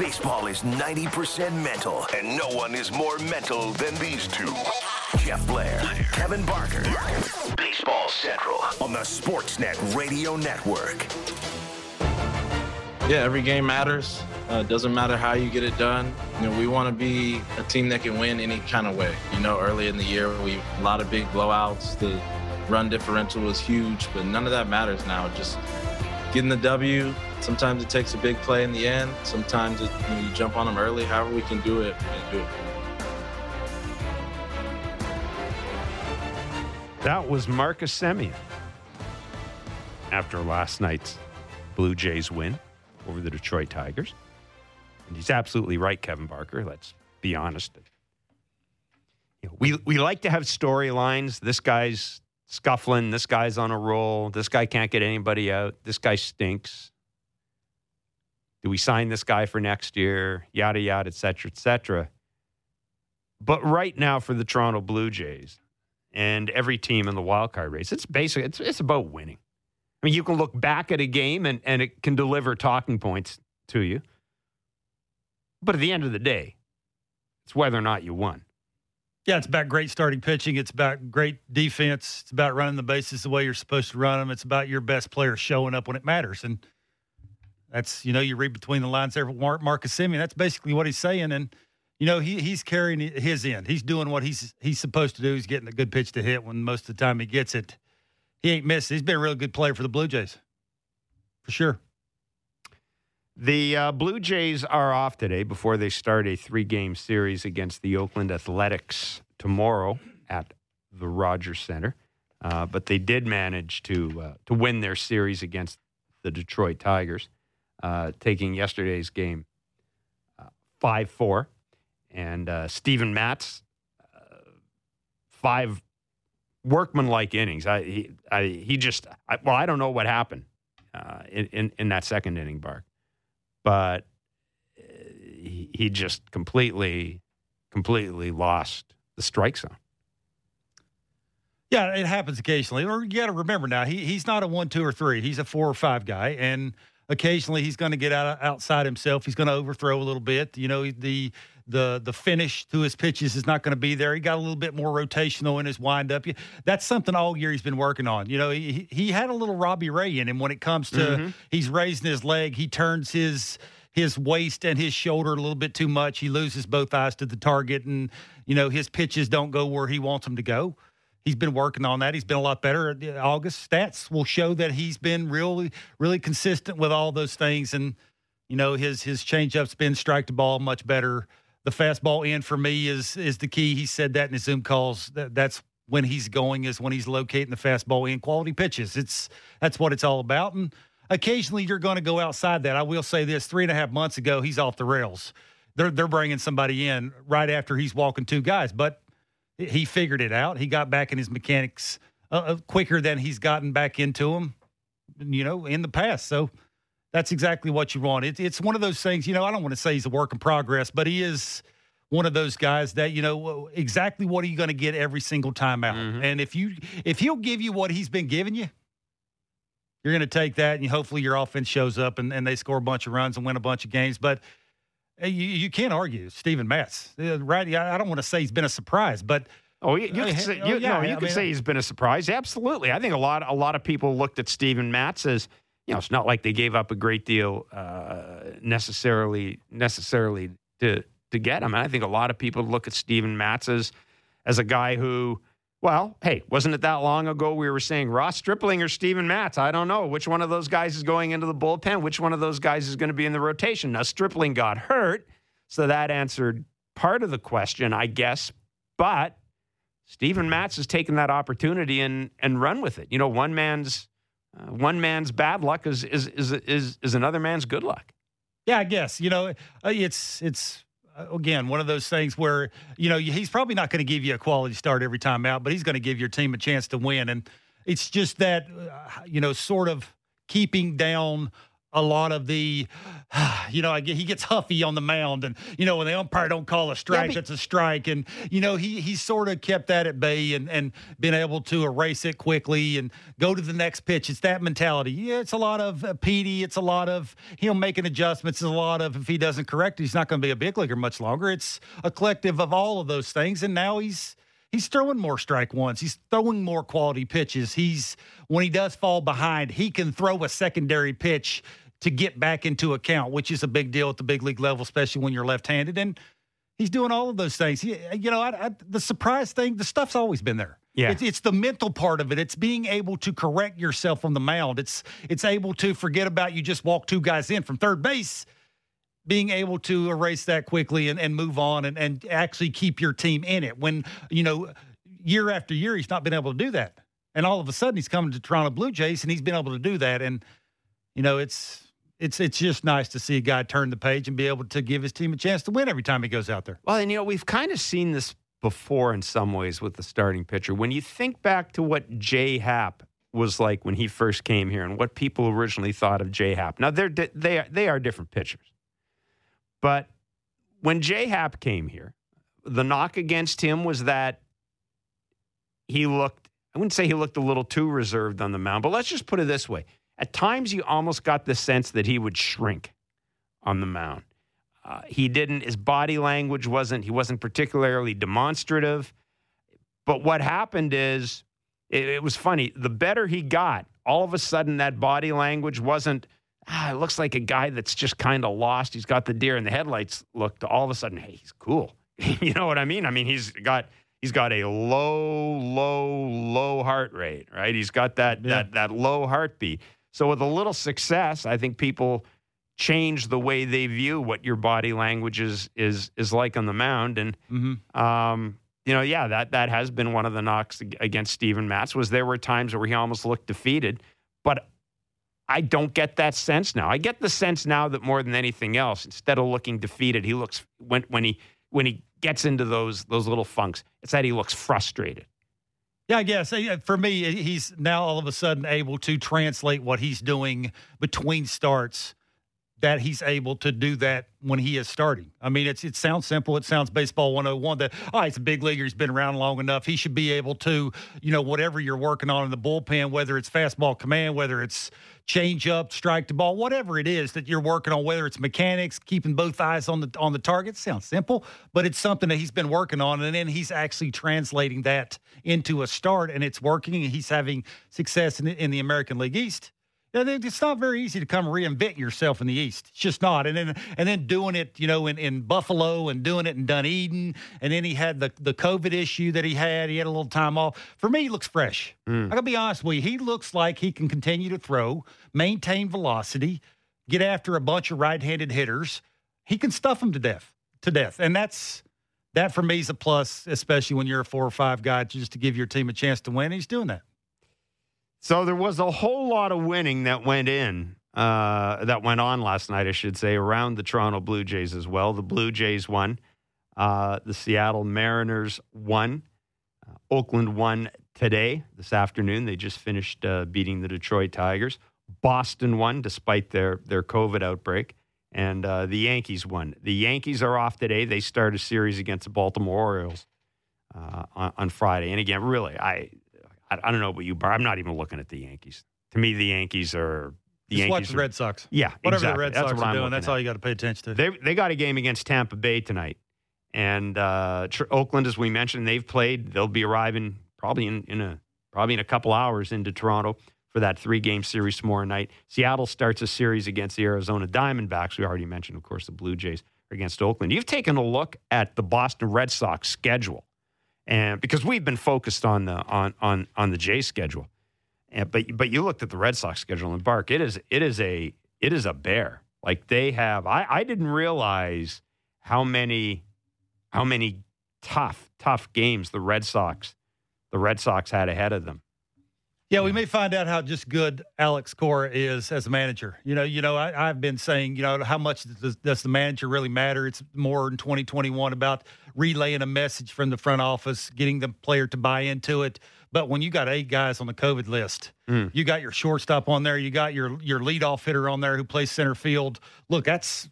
Baseball is 90% mental, and no one is more mental than these two. Jeff Blair, Kevin Barker. Baseball Central on the Sportsnet Radio Network. Yeah, every game matters. Uh, doesn't matter how you get it done. You know, we want to be a team that can win any kind of way. You know, early in the year, we a lot of big blowouts. The run differential was huge, but none of that matters now. Just getting the W. Sometimes it takes a big play in the end. Sometimes it, you, know, you jump on them early. However we can do it, do it. That was Marcus Semien after last night's Blue Jays win over the Detroit Tigers. And he's absolutely right, Kevin Barker. Let's be honest. We we like to have storylines. This guy's scuffling. This guy's on a roll. This guy can't get anybody out. This guy stinks. Do we sign this guy for next year? Yada yada, et cetera, et cetera. But right now, for the Toronto Blue Jays and every team in the wild card race, it's basically it's it's about winning. I mean, you can look back at a game and, and it can deliver talking points to you. But at the end of the day, it's whether or not you won. Yeah, it's about great starting pitching. It's about great defense. It's about running the bases the way you're supposed to run them. It's about your best player showing up when it matters. And that's, you know, you read between the lines there. Mark, Marcus Semien, that's basically what he's saying. And, you know, he, he's carrying his end. He's doing what he's he's supposed to do. He's getting a good pitch to hit when most of the time he gets it. He ain't missed. He's been a real good player for the Blue Jays, for sure. The uh, Blue Jays are off today before they start a three game series against the Oakland Athletics tomorrow at the Rogers Center. Uh, but they did manage to uh, to win their series against the Detroit Tigers, uh, taking yesterday's game uh, five four, and uh, Steven Matz five workmanlike innings. I he I, he just I, well I don't know what happened in, in in that second inning, Bark but uh, he, he just completely, completely lost the strike zone. Yeah, it happens occasionally. Or you got to remember now, he he's not a one, two, or three. He's a four or five guy, and occasionally he's going to get out outside himself. He's going to overthrow a little bit. You know, the the the finish to his pitches is not going to be there. He got a little bit more rotational in his windup. That's something all year he's been working on. You know, he he had a little Robbie Ray in him when it comes to mm-hmm. he's raising his leg, he turns his his waist and his shoulder a little bit too much. He loses both eyes to the target, and you know his pitches don't go where he wants them to go. He's been working on that. He's been a lot better. August stats will show that he's been really, really consistent with all those things. And you know his his changeup's been strike the ball much better. The fastball in for me is is the key. He said that in his Zoom calls. That, that's when he's going is when he's locating the fastball in quality pitches. It's that's what it's all about. And occasionally you're going to go outside that. I will say this: three and a half months ago, he's off the rails. They're they're bringing somebody in right after he's walking two guys, but he figured it out. He got back in his mechanics uh, uh, quicker than he's gotten back into them, you know, in the past. So that's exactly what you want. It, it's one of those things, you know, I don't want to say he's a work in progress, but he is one of those guys that you know exactly what are you going to get every single time out. Mm-hmm. And if you if he'll give you what he's been giving you, you're going to take that, and hopefully your offense shows up and, and they score a bunch of runs and win a bunch of games. But you, you can't argue Steven Matz, uh, right? I don't want to say he's been a surprise, but oh, you, you can say, you, oh, yeah, no, you can mean, say he's been a surprise. Absolutely, I think a lot a lot of people looked at Steven Matz as you know it's not like they gave up a great deal uh, necessarily necessarily to to get him. And I think a lot of people look at Steven Matz as as a guy who well, hey, wasn't it that long ago we were saying Ross Stripling or Steven Matz? I don't know. Which one of those guys is going into the bullpen? Which one of those guys is going to be in the rotation? Now, Stripling got hurt, so that answered part of the question, I guess. But Steven Matz has taken that opportunity and, and run with it. You know, one man's uh, one man's bad luck is, is, is, is, is another man's good luck. Yeah, I guess you know uh, it's it's again one of those things where you know he's probably not going to give you a quality start every time out, but he's going to give your team a chance to win, and it's just that uh, you know sort of keeping down a lot of the, you know, he gets huffy on the mound, and you know when the umpire don't call a strike, yeah, it's a strike, and you know he he sort of kept that at bay and and been able to erase it quickly and go to the next pitch. It's that mentality. Yeah, it's a lot of uh, Petey. It's a lot of him making adjustments. It's a lot of if he doesn't correct, he's not going to be a big leaguer much longer. It's a collective of all of those things, and now he's he's throwing more strike ones. He's throwing more quality pitches. He's when he does fall behind, he can throw a secondary pitch to get back into account, which is a big deal at the big league level, especially when you're left-handed. And he's doing all of those things. He, you know, I, I, the surprise thing, the stuff's always been there. Yeah, it's, it's, the mental part of it. It's being able to correct yourself on the mound. It's it's able to forget about you just walk two guys in from third base. Being able to erase that quickly and, and move on and, and actually keep your team in it. When you know year after year he's not been able to do that, and all of a sudden he's coming to Toronto Blue Jays and he's been able to do that. And you know it's it's it's just nice to see a guy turn the page and be able to give his team a chance to win every time he goes out there. Well, and you know we've kind of seen this before in some ways with the starting pitcher. When you think back to what J.A. Happ was like when he first came here and what people originally thought of J.A. Happ. Now they're they are, they are different pitchers, but when J.A. Happ came here, the knock against him was that he looked. I wouldn't say he looked a little too reserved on the mound, but let's just put it this way at times, you almost got the sense that he would shrink on the mound. Uh, he didn't. His body language wasn't. He wasn't particularly demonstrative. But what happened is, it, it was funny. The better he got, all of a sudden, that body language wasn't. Ah, it looks like a guy that's just kind of lost. He's got the deer in the headlights look. To all of a sudden, hey, he's cool. you know what I mean? I mean, he's got he's got a low, low, low heart rate, right? He's got that yeah. that that low heartbeat. So with a little success, I think people change the way they view what your body language is is is like on the mound. And mm-hmm. um, you know, yeah, that that has been one of the knocks against Steven Matz was there were times where he almost looked defeated, but I don't get that sense now. I get the sense now that more than anything else, instead of looking defeated, he looks when when he when he gets into those those little funks, it's that he looks frustrated. Yeah, I guess for me, he's now all of a sudden able to translate what he's doing between starts. That he's able to do that when he is starting. I mean, it's it sounds simple. It sounds baseball 101 that, oh, he's a big leaguer. He's been around long enough. He should be able to, you know, whatever you're working on in the bullpen, whether it's fastball command, whether it's change up, strike the ball, whatever it is that you're working on, whether it's mechanics, keeping both eyes on the on the target. Sounds simple, but it's something that he's been working on, and then he's actually translating that into a start, and it's working. And he's having success in in the American League East it's not very easy to come reinvent yourself in the East. It's just not. And then and then doing it, you know, in, in Buffalo and doing it in Dunedin. And then he had the, the COVID issue that he had. He had a little time off. For me, he looks fresh. Mm. I gotta be honest with you. He looks like he can continue to throw, maintain velocity, get after a bunch of right-handed hitters. He can stuff them to death. To death. And that's that for me is a plus, especially when you're a four or five guy, just to give your team a chance to win. He's doing that. So there was a whole lot of winning that went in, uh, that went on last night, I should say, around the Toronto Blue Jays as well. The Blue Jays won. Uh, the Seattle Mariners won. Uh, Oakland won today, this afternoon. They just finished uh, beating the Detroit Tigers. Boston won despite their, their COVID outbreak. And uh, the Yankees won. The Yankees are off today. They start a series against the Baltimore Orioles uh, on, on Friday. And again, really, I I, I don't know about you, but I'm not even looking at the Yankees. To me, the Yankees are the Just Yankees watch the Red Sox. Yeah, whatever exactly. the Red that's Sox are doing, that's at. all you got to pay attention to. They they got a game against Tampa Bay tonight, and uh, Oakland, as we mentioned, they've played. They'll be arriving probably in, in a probably in a couple hours into Toronto for that three game series tomorrow night. Seattle starts a series against the Arizona Diamondbacks. We already mentioned, of course, the Blue Jays against Oakland. You've taken a look at the Boston Red Sox schedule, and because we've been focused on the on on on the Jays schedule. And, but but you looked at the Red Sox schedule and Bark. It is it is a it is a bear. Like they have. I, I didn't realize how many how many tough tough games the Red Sox the Red Sox had ahead of them. Yeah, we may find out how just good Alex Cora is as a manager. You know, you know, I, have been saying, you know, how much does, does, the manager really matter? It's more in 2021 about relaying a message from the front office, getting the player to buy into it. But when you got eight guys on the COVID list, mm. you got your shortstop on there, you got your your leadoff hitter on there who plays center field. Look, that's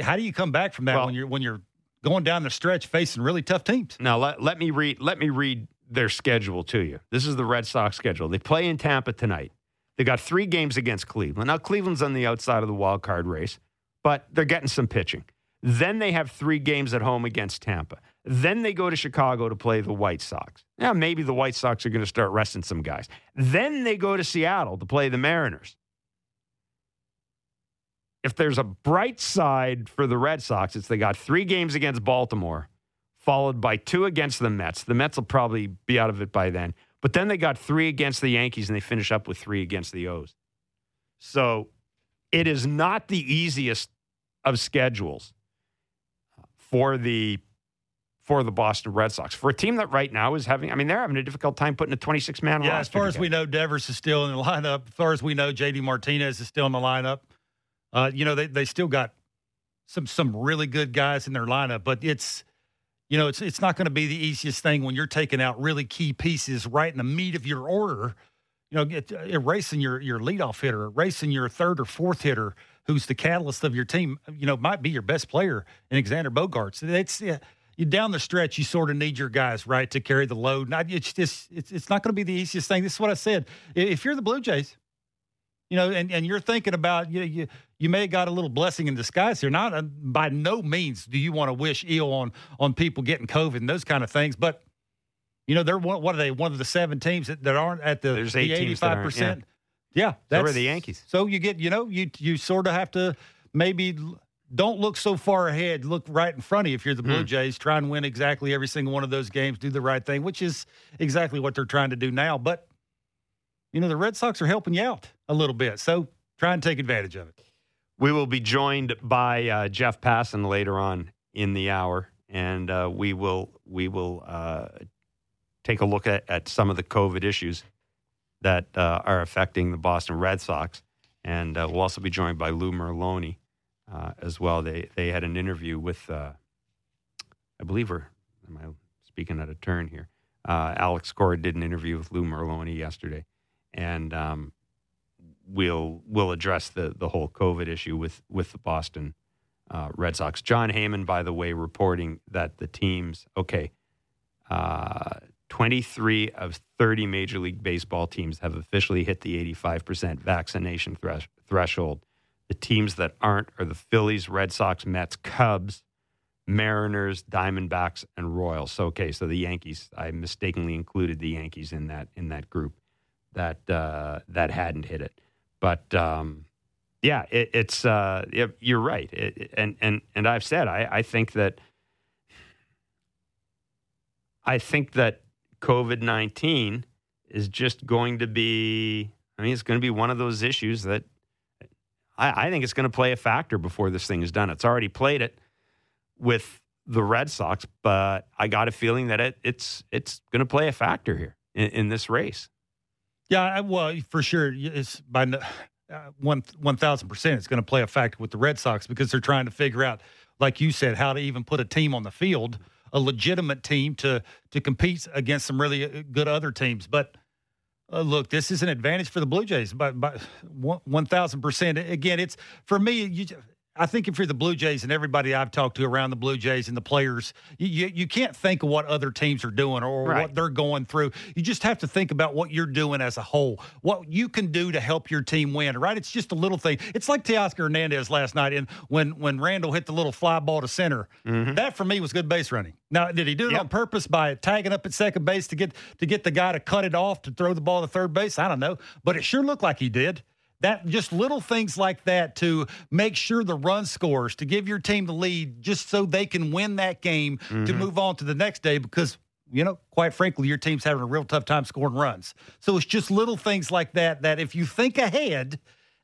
how do you come back from that well, when you're when you're going down the stretch facing really tough teams? Now let let me read let me read their schedule to you. This is the Red Sox schedule. They play in Tampa tonight. They got three games against Cleveland. Now Cleveland's on the outside of the wild card race, but they're getting some pitching. Then they have three games at home against Tampa. Then they go to Chicago to play the White Sox. Now, maybe the White Sox are going to start resting some guys. Then they go to Seattle to play the Mariners. If there's a bright side for the Red Sox, it's they got three games against Baltimore, followed by two against the Mets. The Mets will probably be out of it by then. But then they got three against the Yankees, and they finish up with three against the O's. So it is not the easiest of schedules for the for the Boston Red Sox. For a team that right now is having, I mean, they're having a difficult time putting a 26 man lineup. yeah, as far as we know, Devers is still in the lineup. As far as we know, JD Martinez is still in the lineup. Uh, you know, they, they still got some some really good guys in their lineup, but it's you know, it's it's not going to be the easiest thing when you're taking out really key pieces right in the meat of your order. You know, erasing your your leadoff hitter, erasing your third or fourth hitter, who's the catalyst of your team. You know, might be your best player in Alexander Bogaerts. It's yeah, you down the stretch, you sort of need your guys right to carry the load. Not it's just it's it's not going to be the easiest thing. This is what I said. If you're the Blue Jays, you know, and, and you're thinking about you, you you may have got a little blessing in disguise here. Not uh, by no means do you want to wish ill on on people getting COVID and those kind of things, but you know they're one, what are they? One of the seven teams that, that aren't at the there's eighty five percent. Yeah, that's so are the Yankees. So you get you know you you sort of have to maybe don't look so far ahead. Look right in front of you if you're the Blue hmm. Jays. Try and win exactly every single one of those games. Do the right thing, which is exactly what they're trying to do now. But, you know, the Red Sox are helping you out a little bit. So try and take advantage of it. We will be joined by uh, Jeff Passan later on in the hour, and uh, we will we will uh, take a look at, at some of the COVID issues that uh, are affecting the Boston Red Sox. And uh, we'll also be joined by Lou Merloni uh, as well. They they had an interview with, uh, I believe, we're am I speaking at a turn here? Uh, Alex Cora did an interview with Lou Merloni yesterday, and um, we'll we'll address the the whole COVID issue with with the Boston uh, Red Sox. Jon Heyman, by the way, reporting that the teams okay. Uh, 23 of 30 Major League Baseball teams have officially hit the 85% vaccination thresh- threshold. The teams that aren't are the Phillies, Red Sox, Mets, Cubs, Mariners, Diamondbacks, and Royals. So okay, so the Yankees. I mistakenly included the Yankees in that in that group that uh, that hadn't hit it. But um, yeah, it, it's uh, it, you're right. It, and and and I've said I, I think that I think that COVID nineteen is just going to be. I mean, it's going to be one of those issues that I, I think it's going to play a factor before this thing is done. It's already played it with the Red Sox, but I got a feeling that it, it's it's going to play a factor here in, in this race. Yeah, well, for sure, it's by uh, one one thousand percent. It's going to play a factor with the Red Sox because they're trying to figure out, like you said, how to even put a team on the field, a legitimate team to to compete against some really uh, good other teams. But uh, look, this is an advantage for the Blue Jays by, by 1,000%. Again, it's for me, you, I think if you're the Blue Jays and everybody I've talked to around the Blue Jays and the players, you, you, you can't think of what other teams are doing or right. what they're going through. You just have to think about what you're doing as a whole, what you can do to help your team win. Right? It's just a little thing. It's like Teoscar Hernandez last night, and when when Randal hit the little fly ball to center, mm-hmm. that for me was good base running. Now, did he do it yep. on purpose by tagging up at second base to get to get the guy to cut it off to throw the ball to third base? I don't know, but it sure looked like he did that just little things like that to make sure the run scores to give your team the lead just so they can win that game mm-hmm. to move on to the next day because you know quite frankly your team's having a real tough time scoring runs. So it's just little things like that that if you think ahead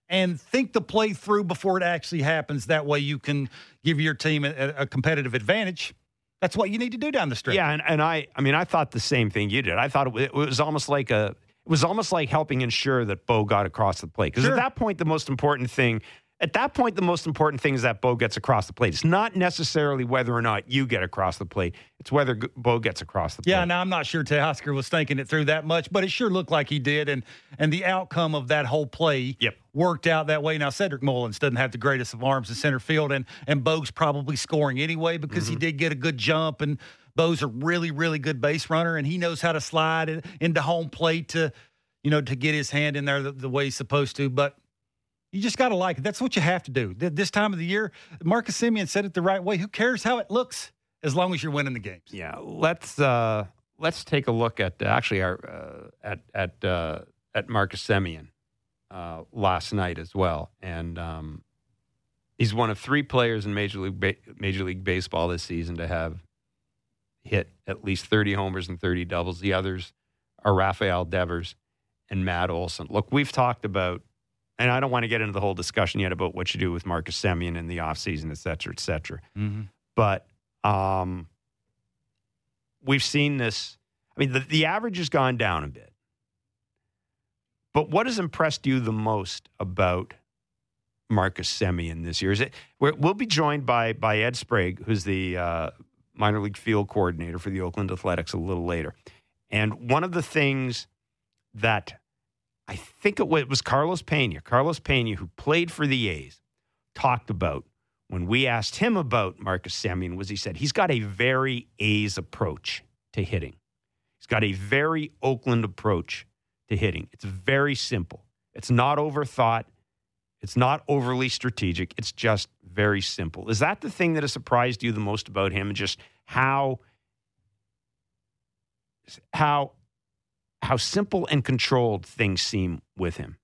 and think the play through before it actually happens that way you can give your team a, a competitive advantage. That's what you need to do down the stretch. Yeah and, and i i mean i thought the same thing you did. I thought it it was almost like a it was almost like helping ensure that Bo got across the plate. Because Sure. at that point, the most important thing, at that point, the most important thing is that Bo gets across the plate. It's not necessarily whether or not you get across the plate. It's whether Bo gets across the plate. Yeah, now I'm not sure Teoscar was thinking it through that much, but it sure looked like he did, and and the outcome of that whole play Yep. worked out that way. Now Cedric Mullins doesn't have the greatest of arms in center field, and and Bo's probably scoring anyway because he mm-hmm. did get a good jump, and Bo's a really really good base runner, and he knows how to slide into home plate to, you know, to get his hand in there the, the way he's supposed to, but. You just got to like it. That's what you have to do. This time of the year, Marcus Semien said it the right way. Who cares how it looks as long as you're winning the games? Yeah, let's uh, let's take a look at actually our uh, at at uh, at Marcus Semien uh, last night as well, and um, he's one of three players in Major League ba- Major League Baseball this season to have hit at least thirty homers and thirty doubles. The others are Rafael Devers and Matt Olson. Look, we've talked about. And I don't want to get into the whole discussion yet about what you do with Marcus Semien in the offseason, et cetera, et cetera Mm-hmm. but um, we've seen this. I mean, the, the average has gone down a bit. But what has impressed you the most about Marcus Semien this year? Is it we're, we'll be joined by by Ed Sprague, who's the uh, minor league field coordinator for the Oakland Athletics, a little later. And one of the things that I think it was, Carlos Pena, Carlos Pena, who played for the A's, talked about when we asked him about Marcus Semien was he said he's got a very A's approach to hitting. He's got a very Oakland approach to hitting. It's very simple. It's not overthought. It's not overly strategic. It's just very simple. Is that the thing that has surprised you the most about him and just how how how simple and controlled things seem with him?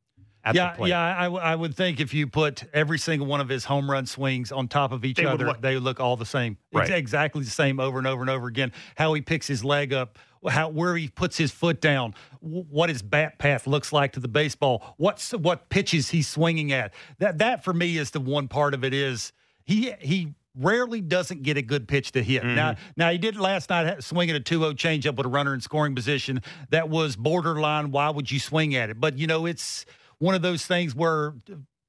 At yeah, the plate? yeah. I, w- I would think if you put every single one of his home run swings on top of each They would other, look- they would look all the same. Right. Ex- exactly the same over and over and over again. How he picks his leg up, how where he puts his foot down, w- what his bat path looks like to the baseball, what's what pitches he's swinging at. That that for me is the one part of it is he he rarely doesn't get a good pitch to hit. Now mm-hmm. now he did last night ha- swinging a 2-0 changeup with a runner in scoring position that was borderline why would you swing at it? But you know it's one of those things where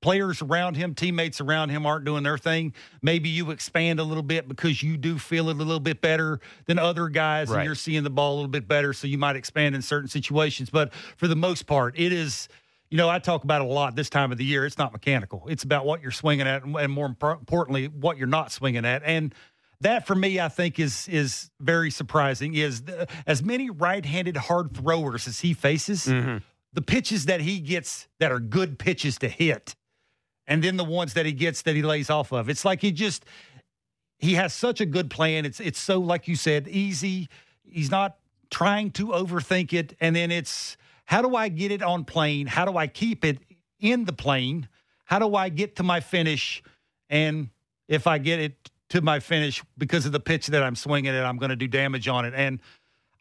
players around him, teammates around him aren't doing their thing. Maybe you expand a little bit because you do feel it a little bit better than other guys Right. and you're seeing the ball a little bit better. So you might expand in certain situations. But for the most part, it is, you know, I talk about it a lot this time of the year. It's not mechanical, it's about what you're swinging at and, more importantly, what you're not swinging at. And that for me, I think is is very surprising. Is the, as many right-handed hard throwers as he faces, mm-hmm. The pitches that he gets that are good pitches to hit, and then the ones that he gets that he lays off of. It's like he just he has such a good plan. It's it's so like you said, easy. He's not trying to overthink it. And then it's how do I get it on plane? How do I keep it in the plane? How do I get to my finish? And if I get it to my finish because of the pitch that I'm swinging it, I'm going to do damage on it. And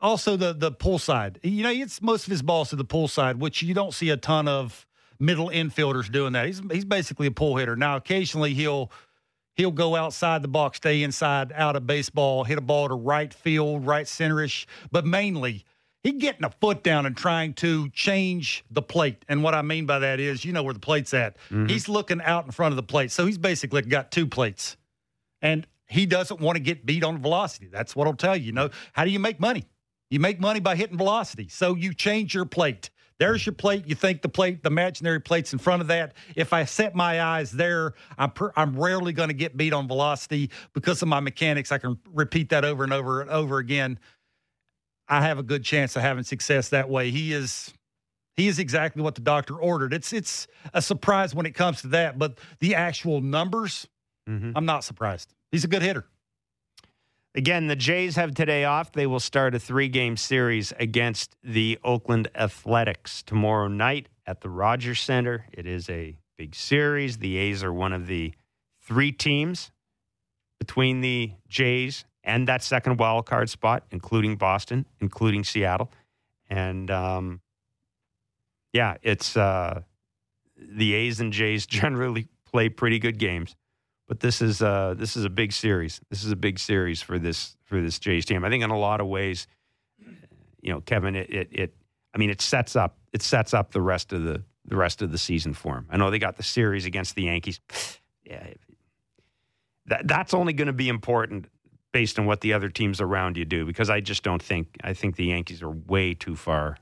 also the the pull side. You know, it's most of his balls to the pull side, which you don't see a ton of middle infielders doing that. He's he's basically a pull hitter. Now, occasionally he'll he'll go outside the box, stay inside, out of baseball, hit a ball to right field, right centerish, but mainly he getting a foot down and trying to change the plate. And what I mean by that is, you know where the plate's at. Mm-hmm. He's looking out in front of the plate. So he's basically got two plates. And he doesn't want to get beat on velocity. That's what I'll tell you. You know, how do you make money? You make money by hitting velocity. So you change your plate. There's your plate. You think the plate, the imaginary plate's in front of that. If I set my eyes there, I'm per, I'm rarely going to get beat on velocity because of my mechanics. I can repeat that over and over and over again. I have a good chance of having success that way. He is he is exactly what the doctor ordered. It's it's a surprise when it comes to that, but the actual numbers, Mhm. I'm not surprised. He's a good hitter. Again, the Jays have today off. They will start a three game series against the Oakland Athletics tomorrow night at the Rogers Center. It is a big series. The A's are one of the three teams between the Jays and that second wild card spot, including Boston, including Seattle. And um, yeah, it's uh, the A's and Jays generally play pretty good games but this is uh this is a big series. This is a big series for this for this Jays team. I think in a lot of ways, you know, Kevin, it it, it I mean, it sets up it sets up the rest of the the rest of the season for him. I know they got the series against the Yankees. Yeah, that that's only going to be important based on what the other teams around you do because I just don't think I think the Yankees are way too far.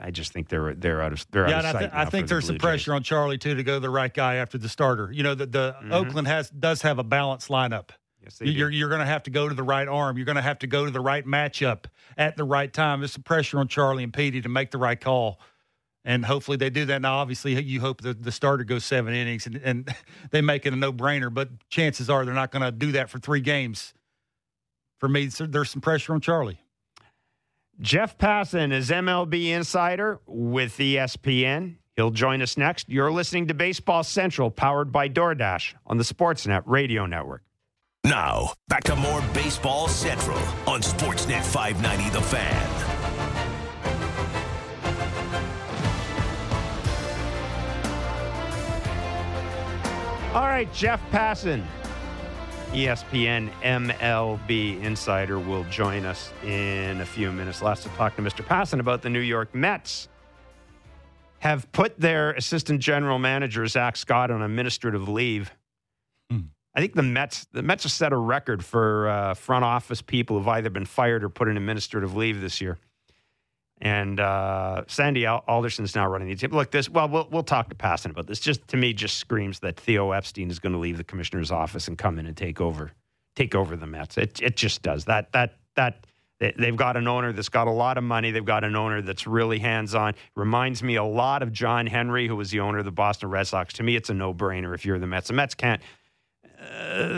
I just think they're they're out of they're yeah, out of and I, sight. th- I think the there's some pressure Jays. on Charlie too to go the right guy after the starter. You know, the, the Mhm. Oakland has does have a balanced lineup. Yes, they do. You're you're going to have to go to the right arm. You're going to have to go to the right matchup at the right time. There's some pressure on Charlie and Petey to make the right call, and hopefully they do that. Now, obviously, you hope the, the starter goes seven innings and, and they make it a no brainer. But chances are they're not going to do that for three games. For me, there's some pressure on Charlie. Jeff Passan is MLB insider with ESPN. He'll join us next. You're listening to Baseball Central, powered by DoorDash on the Sportsnet Radio Network. Now, back to more Baseball Central on Sportsnet 590 The Fan. All right, Jeff Passan, ESPN MLB insider, will join us in a few minutes. Last to talk to Mr. Passan about the New York Mets. Have put their assistant general manager Zack Scott on administrative leave. I think the Mets the Mets have set a record for uh, front office people who've either been fired or put in administrative leave this year. And uh, Sandy Al- Alderson's now running the team. Look, this. Well, we'll we'll talk to Passan about this. Just to me, just screams that Theo Epstein is going to leave the commissioner's office and come in and take over, take over the Mets. It it just does that. That that they- they've got an owner that's got a lot of money. They've got an owner that's really hands on. Reminds me a lot of John Henry, who was the owner of the Boston Red Sox. To me, it's a no brainer if you're the Mets. The Mets can't. Uh,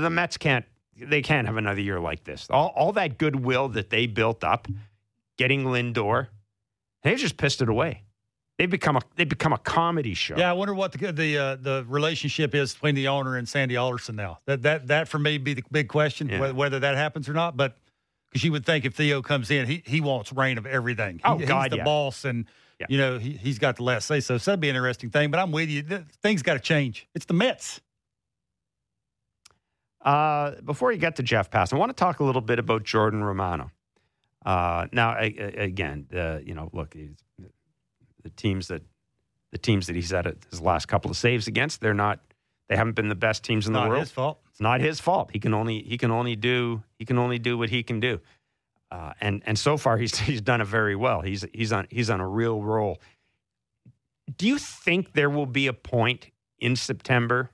the Mets can't. They can't have another year like this. All all that goodwill that they built up getting Lindor, they've just pissed it away. They've become a they've become a comedy show. Yeah, I wonder what the the uh, the relationship is between the owner and Sandy Alderson now. That that that for me be the big question Yeah. whether, whether that happens or not. But because you would think if Theo comes in, he he wants reign of everything. He- Oh, he's the yeah. boss, and Yeah. you know he he's got the last say. So, so that'd be an interesting thing. But I'm with you. Th- Things got to change. It's the Mets. Uh, before you get to Jeff Pass, I want to talk a little bit about Jordan Romano. Uh, now, I, I- again, uh, you know, look, he's, the teams that the teams that he's had his last couple of saves against, they're not. They haven't been the best teams in the Not world. his fault. It's not his fault. He can only he can only do he can only do what he can do. Uh, and and so far he's he's done it very well. He's he's on he's on a real roll. Do you think there will be a point in September?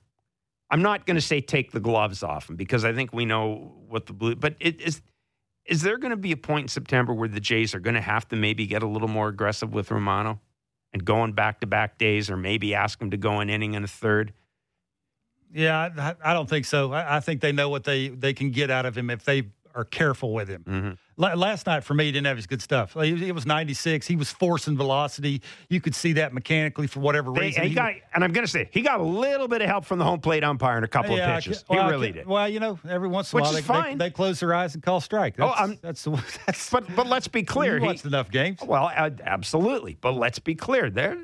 I'm not going to say take the gloves off him because I think we know what the blue. But it is is there going to be a point in September where the Jays are going to have to maybe get a little more aggressive with Romano and going back to back days, or maybe ask him to go an inning and a third? Yeah, I, I don't think so. I, I think they know what they they can get out of him if they are careful with him. Mm-hmm. La- last night for me, he didn't have his good stuff. It was 96. He was forcing velocity. You could see that mechanically for whatever They, reason. he got, and I'm going to say he got a little bit of help from the home plate umpire in a couple Yeah, of pitches. well, he really did. Well, you know, every once in a while they, fine. They, they close their eyes and call strike. Oh, That's, I'm- that's the that's. But but let's be clear. he- watched enough games. well, uh, absolutely. But let's be clear. There,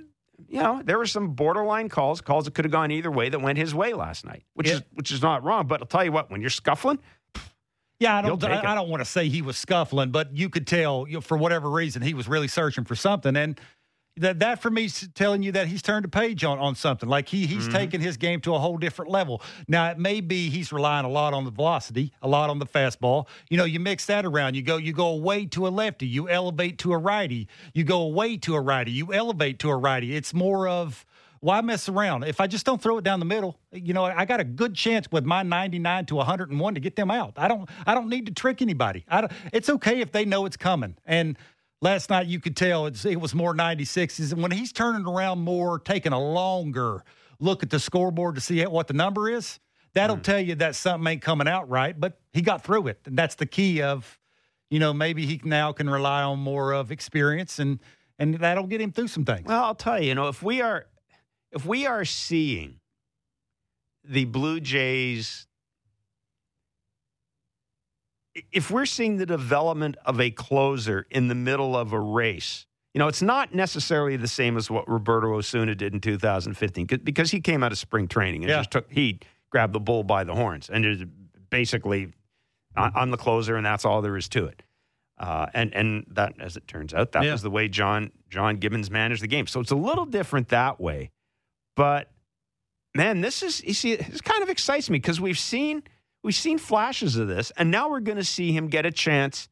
you know, there were some borderline calls, calls that could have gone either way that went his way last night, which Yeah. is which is not wrong. But I'll tell you what, when you're scuffling, Yeah, I don't. I, I don't want to say he was scuffling, but you could tell you know, for whatever reason he was really searching for something, and that that for me is telling you that he's turned a page on on something. Like he he's taken his game to a whole different level. Now it may be he's relying a lot on the velocity, a lot on the fastball. You know, you mix that around. You go you go away to a lefty, you elevate to a righty. You go away to a righty, you elevate to a righty. It's more of why mess around? If I just don't throw it down the middle, you know, I got a good chance with my 99 to 101 to get them out. I don't I don't need to trick anybody. I don't, it's okay if they know it's coming. And last night you could tell it's, it was more 96s and when he's turning around more, taking a longer look at the scoreboard to see what the number is, that'll mm. tell you that something ain't coming out right, but he got through it. And that's the key of you know, maybe he now can rely on more of experience and and that'll get him through some things. well, I'll tell you, you know, if we are if we are seeing the Blue Jays if we're seeing the development of a closer in the middle of a race, you know, it's not necessarily the same as what Roberto Osuna did in 2015 'cause- because he came out of spring training and Yeah. just took he grabbed the bull by the horns and is basically I'm the closer, and that's all there is to it. Uh, and and that, as it turns out, that Yeah. was the way John John Gibbons managed the game. So it's a little different that way. But man, this is you see, this kind of excites me because we've seen we've seen flashes of this, and now we're going to see him get a chance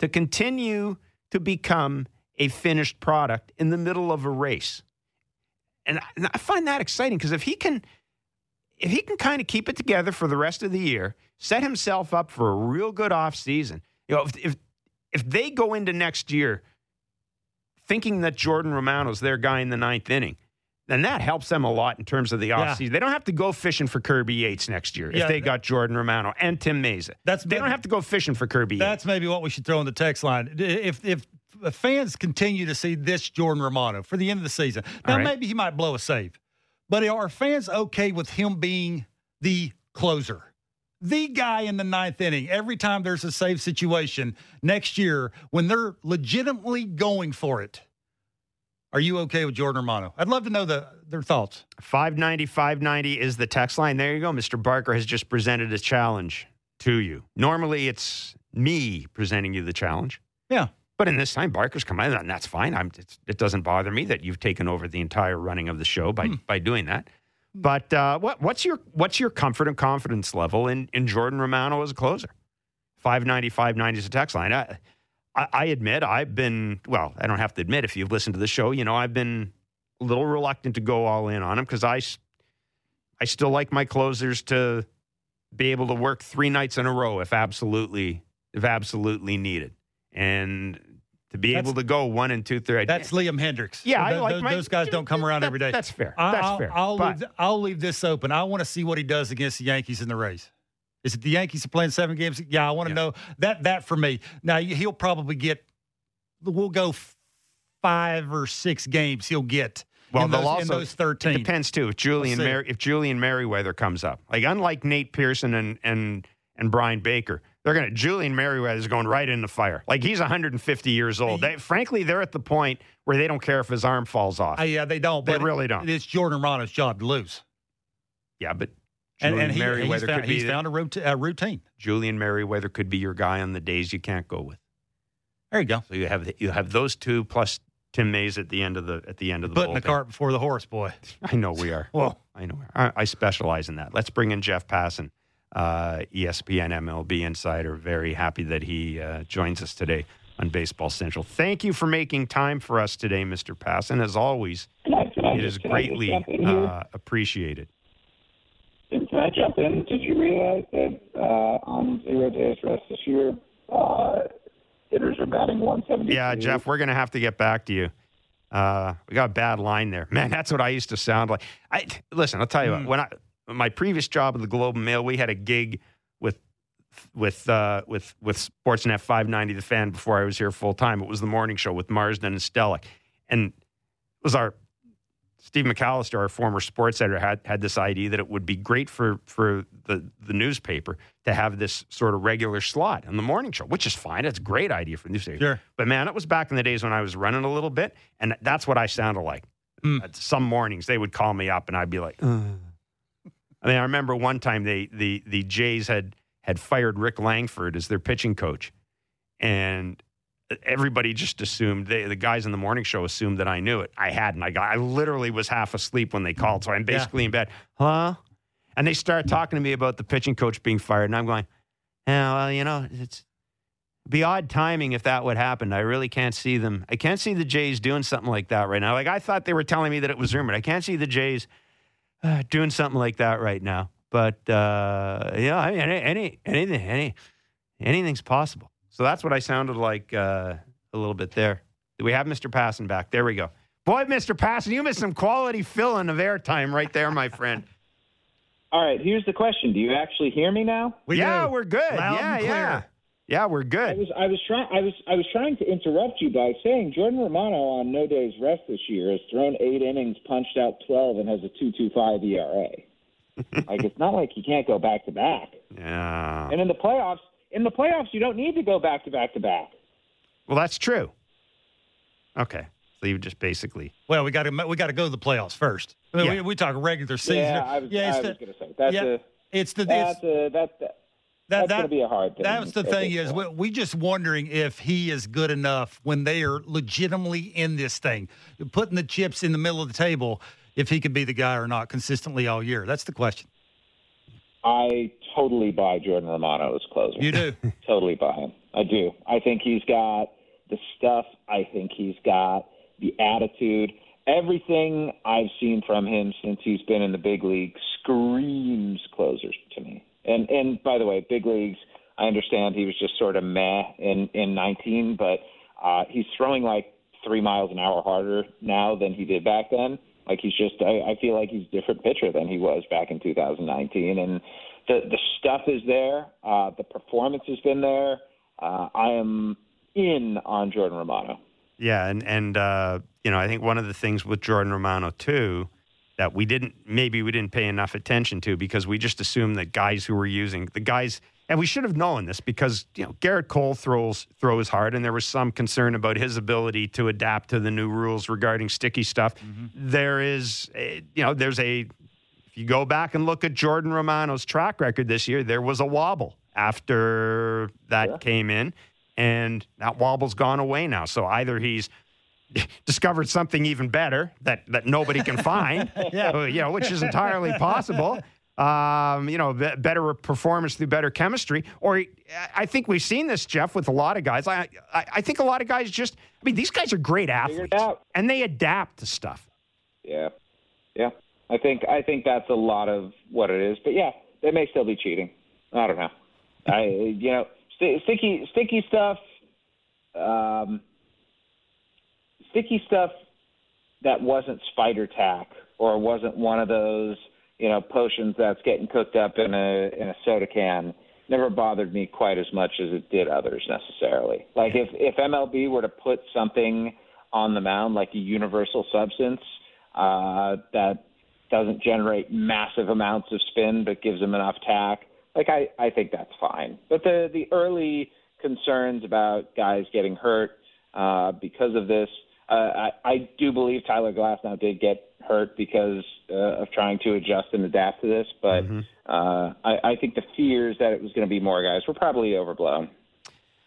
to continue to become a finished product in the middle of a race. And I, and I find that exciting because if he can if he can kind of keep it together for the rest of the year, set himself up for a real good off season. You know, if if, if they go into next year thinking that Jordan Romano's their guy in the ninth inning, then that helps them a lot in terms of the Yeah. offseason. They don't have to go fishing for Kirby Yates next year Yeah, if they got Jordan Romano and Tim Mayza. That's they don't have to go fishing for Kirby Yates. That's maybe what we should throw in the text line. If if fans continue to see this Jordan Romano for the end of the season, now right. maybe he might blow a save, but are fans okay with him being the closer? The guy in the ninth inning, every time there's a save situation next year, when they're legitimately going for it, are you okay with Jordan Romano? I'd love to know the, their thoughts. 590 590 is the text line. There you go. Mr. Barker has just presented a challenge to you. Normally it's me presenting you the challenge. Yeah. But in this time, Barker's come in, and that's fine. I'm, it's, it doesn't bother me that you've taken over the entire running of the show by, by doing that. But uh, what, what's your what's your comfort and confidence level in, in Jordan Romano as a closer? 590 590 is the text line. I, I, I admit I've been, well, I don't have to admit if you've listened to the show, you know, I've been a little reluctant to go all in on him because I, I still like my closers to be able to work three nights in a row if absolutely if absolutely needed, and to be That's- able to go one and two thirds. That's Liam Hendriks. yeah, I Th- like those, my- those guys don't come around that- every day. That's fair. That's I'll, fair. I'll, leave, I'll leave this open. I want to see what he does against the Yankees in the Rays. Is it the Yankees are playing seven games? Yeah, I want to Yeah. know that. That for me. Now he'll probably get. We'll go five or six games. He'll get. Well, in those, in those thirteen. It depends too. If Julian. Mer- if Julian Merryweather comes up, like unlike Nate Pearson and and and Bryan Baker, they're gonna Julian Merryweather's going right in the fire. Like he's 150 years old. They, frankly, they're at the point where they don't care if his arm falls off. Uh, yeah, they don't. They really don't. It's Jordan Romano's job to lose, yeah, but and, Julian and he, he's found, could be he's found a, rut- a routine. Julian Merryweather could be your guy on the days you can't go with. There you go. So you have you have those two plus Tim Mays at the end of the at the end of the Putting the cart before the horse, boy. I know we are. Well, I know. I, I specialize in that. Let's bring in Jeff Passan, uh, ESPN MLB insider. Very happy that he uh, joins us today on Baseball Central. Thank you for making time for us today, Mr. Passan. As always, Can I, can it just, is can I just greatly jump in here? uh, appreciated. Can I jump in? Did you realize that uh, on zero days rest this year, uh, hitters are batting 172? Yeah, Jeff, we're going to have to get back to you. Uh, we got a bad line there, man. That's what I used to sound like. I listen. I'll tell you what. When I my previous job at the Globe and Mail, we had a gig with with uh, with with Sportsnet 590, the fan. Before I was here full time, it was the morning show with Marsden and Stellick, and it was our Steve McAllister, our former sports editor, had had this idea that it would be great for for the the newspaper to have this sort of regular slot on the morning show, which is fine. It's a great idea for the newspaper. Sure. But man, it was back in the days when I was running a little bit, and that's what I sounded like. Mm. Some mornings they would call me up, and I'd be like, "Ugh." I mean, I remember one time they the the Jays had had fired Rick Langford as their pitching coach, and everybody just assumed they, the guys in the morning show assumed that I knew it. I hadn't. I got I literally was half asleep when they called, so I'm Yeah. basically in bed. Huh? And they start talking to me about the pitching coach being fired, and I'm going, yeah, well, you know, it's be odd timing if that would happen. I really can't see them. I can't see the Jays doing something like that right now. Like I thought they were telling me that it was rumored. I can't see the Jays uh, doing something like that right now. But uh, yeah, I mean, any, any anything any anything's possible. So that's what I sounded like uh, a little bit there. Do we have Mr. Passan back? There we go. Boy, Mr. Passan, you missed some quality filling of airtime right there, my friend. All right, here's the question. Do you actually hear me now? We yeah, do. we're good. Loud yeah, and clear. yeah, yeah, we're I good. was I was trying I was I was trying to interrupt you by saying Jordan Romano on no days rest this year has thrown eight innings, punched out twelve, and has a two two five ERA. like it's not like he can't go back to back. Yeah. And in the playoffs, in the playoffs, you don't need to go back to back to back. Well, that's true. Okay, so you just basically Well, we got to we got to go to the playoffs first. I mean, Yeah. we, we talk regular season. Yeah, I was, yeah, I it's was the, going to say that's yeah, a it's the that's it's, a that's the, That- that's that- going to be a hard thing. That was the thing is we, point. we just wondering if he is good enough when they are legitimately in this thing, putting the chips in the middle of the table. If he could be the guy or not consistently all year, that's the question. I totally buy Jordan Romano as closer. You do. totally buy him. I do. I think he's got the stuff. I think he's got the attitude. Everything I've seen from him since he's been in the big league screams closers to me. And and by the way, big leagues. I understand he was just sort of meh in in 19, but uh, he's throwing like three miles an hour harder now than he did back then. Like he's just, I, I feel like he's a different pitcher than he was back in 2019, and the the stuff is there. Uh, the performance has been there. Uh, I am in on Jordan Romano. Yeah, and and uh, you know, I think one of the things with Jordan Romano too that we didn't maybe we didn't pay enough attention to because we just assumed that guys who were using the guys and we should have known this because you know Gerrit Cole throws throws hard and there was some concern about his ability to adapt to the new rules regarding sticky stuff. Mm-hmm. There is a, you know there's a if you go back and look at Jordan Romano's track record this year, there was a wobble after that came in, and that wobble's gone away now. So either he's discovered something even better that, that nobody can find, yeah. you know, which is entirely possible. Um, you know, be- better performance through better chemistry. Or I think we've seen this, Jeff, with a lot of guys. I, I, I think a lot of guys just, I mean, these guys are great athletes and they adapt to stuff. Yeah, yeah. I think I think that's a lot of what it is. But yeah, they may still be cheating. I don't know. I you know st- sticky sticky stuff. Um, sticky stuff that wasn't spider tack or wasn't one of those you know potions that's getting cooked up in a in a soda can never bothered me quite as much as it did others necessarily. Like if if MLB were to put something on the mound like a universal substance uh, that doesn't generate massive amounts of spin but gives them enough tack, like I I think that's fine. But the the early concerns about guys getting hurt uh, because of this. Uh, I, I do believe Tyler Glasnow did get hurt because uh, of trying to adjust and adapt to this, but uh, I, I think the fears that it was going to be more guys were probably overblown.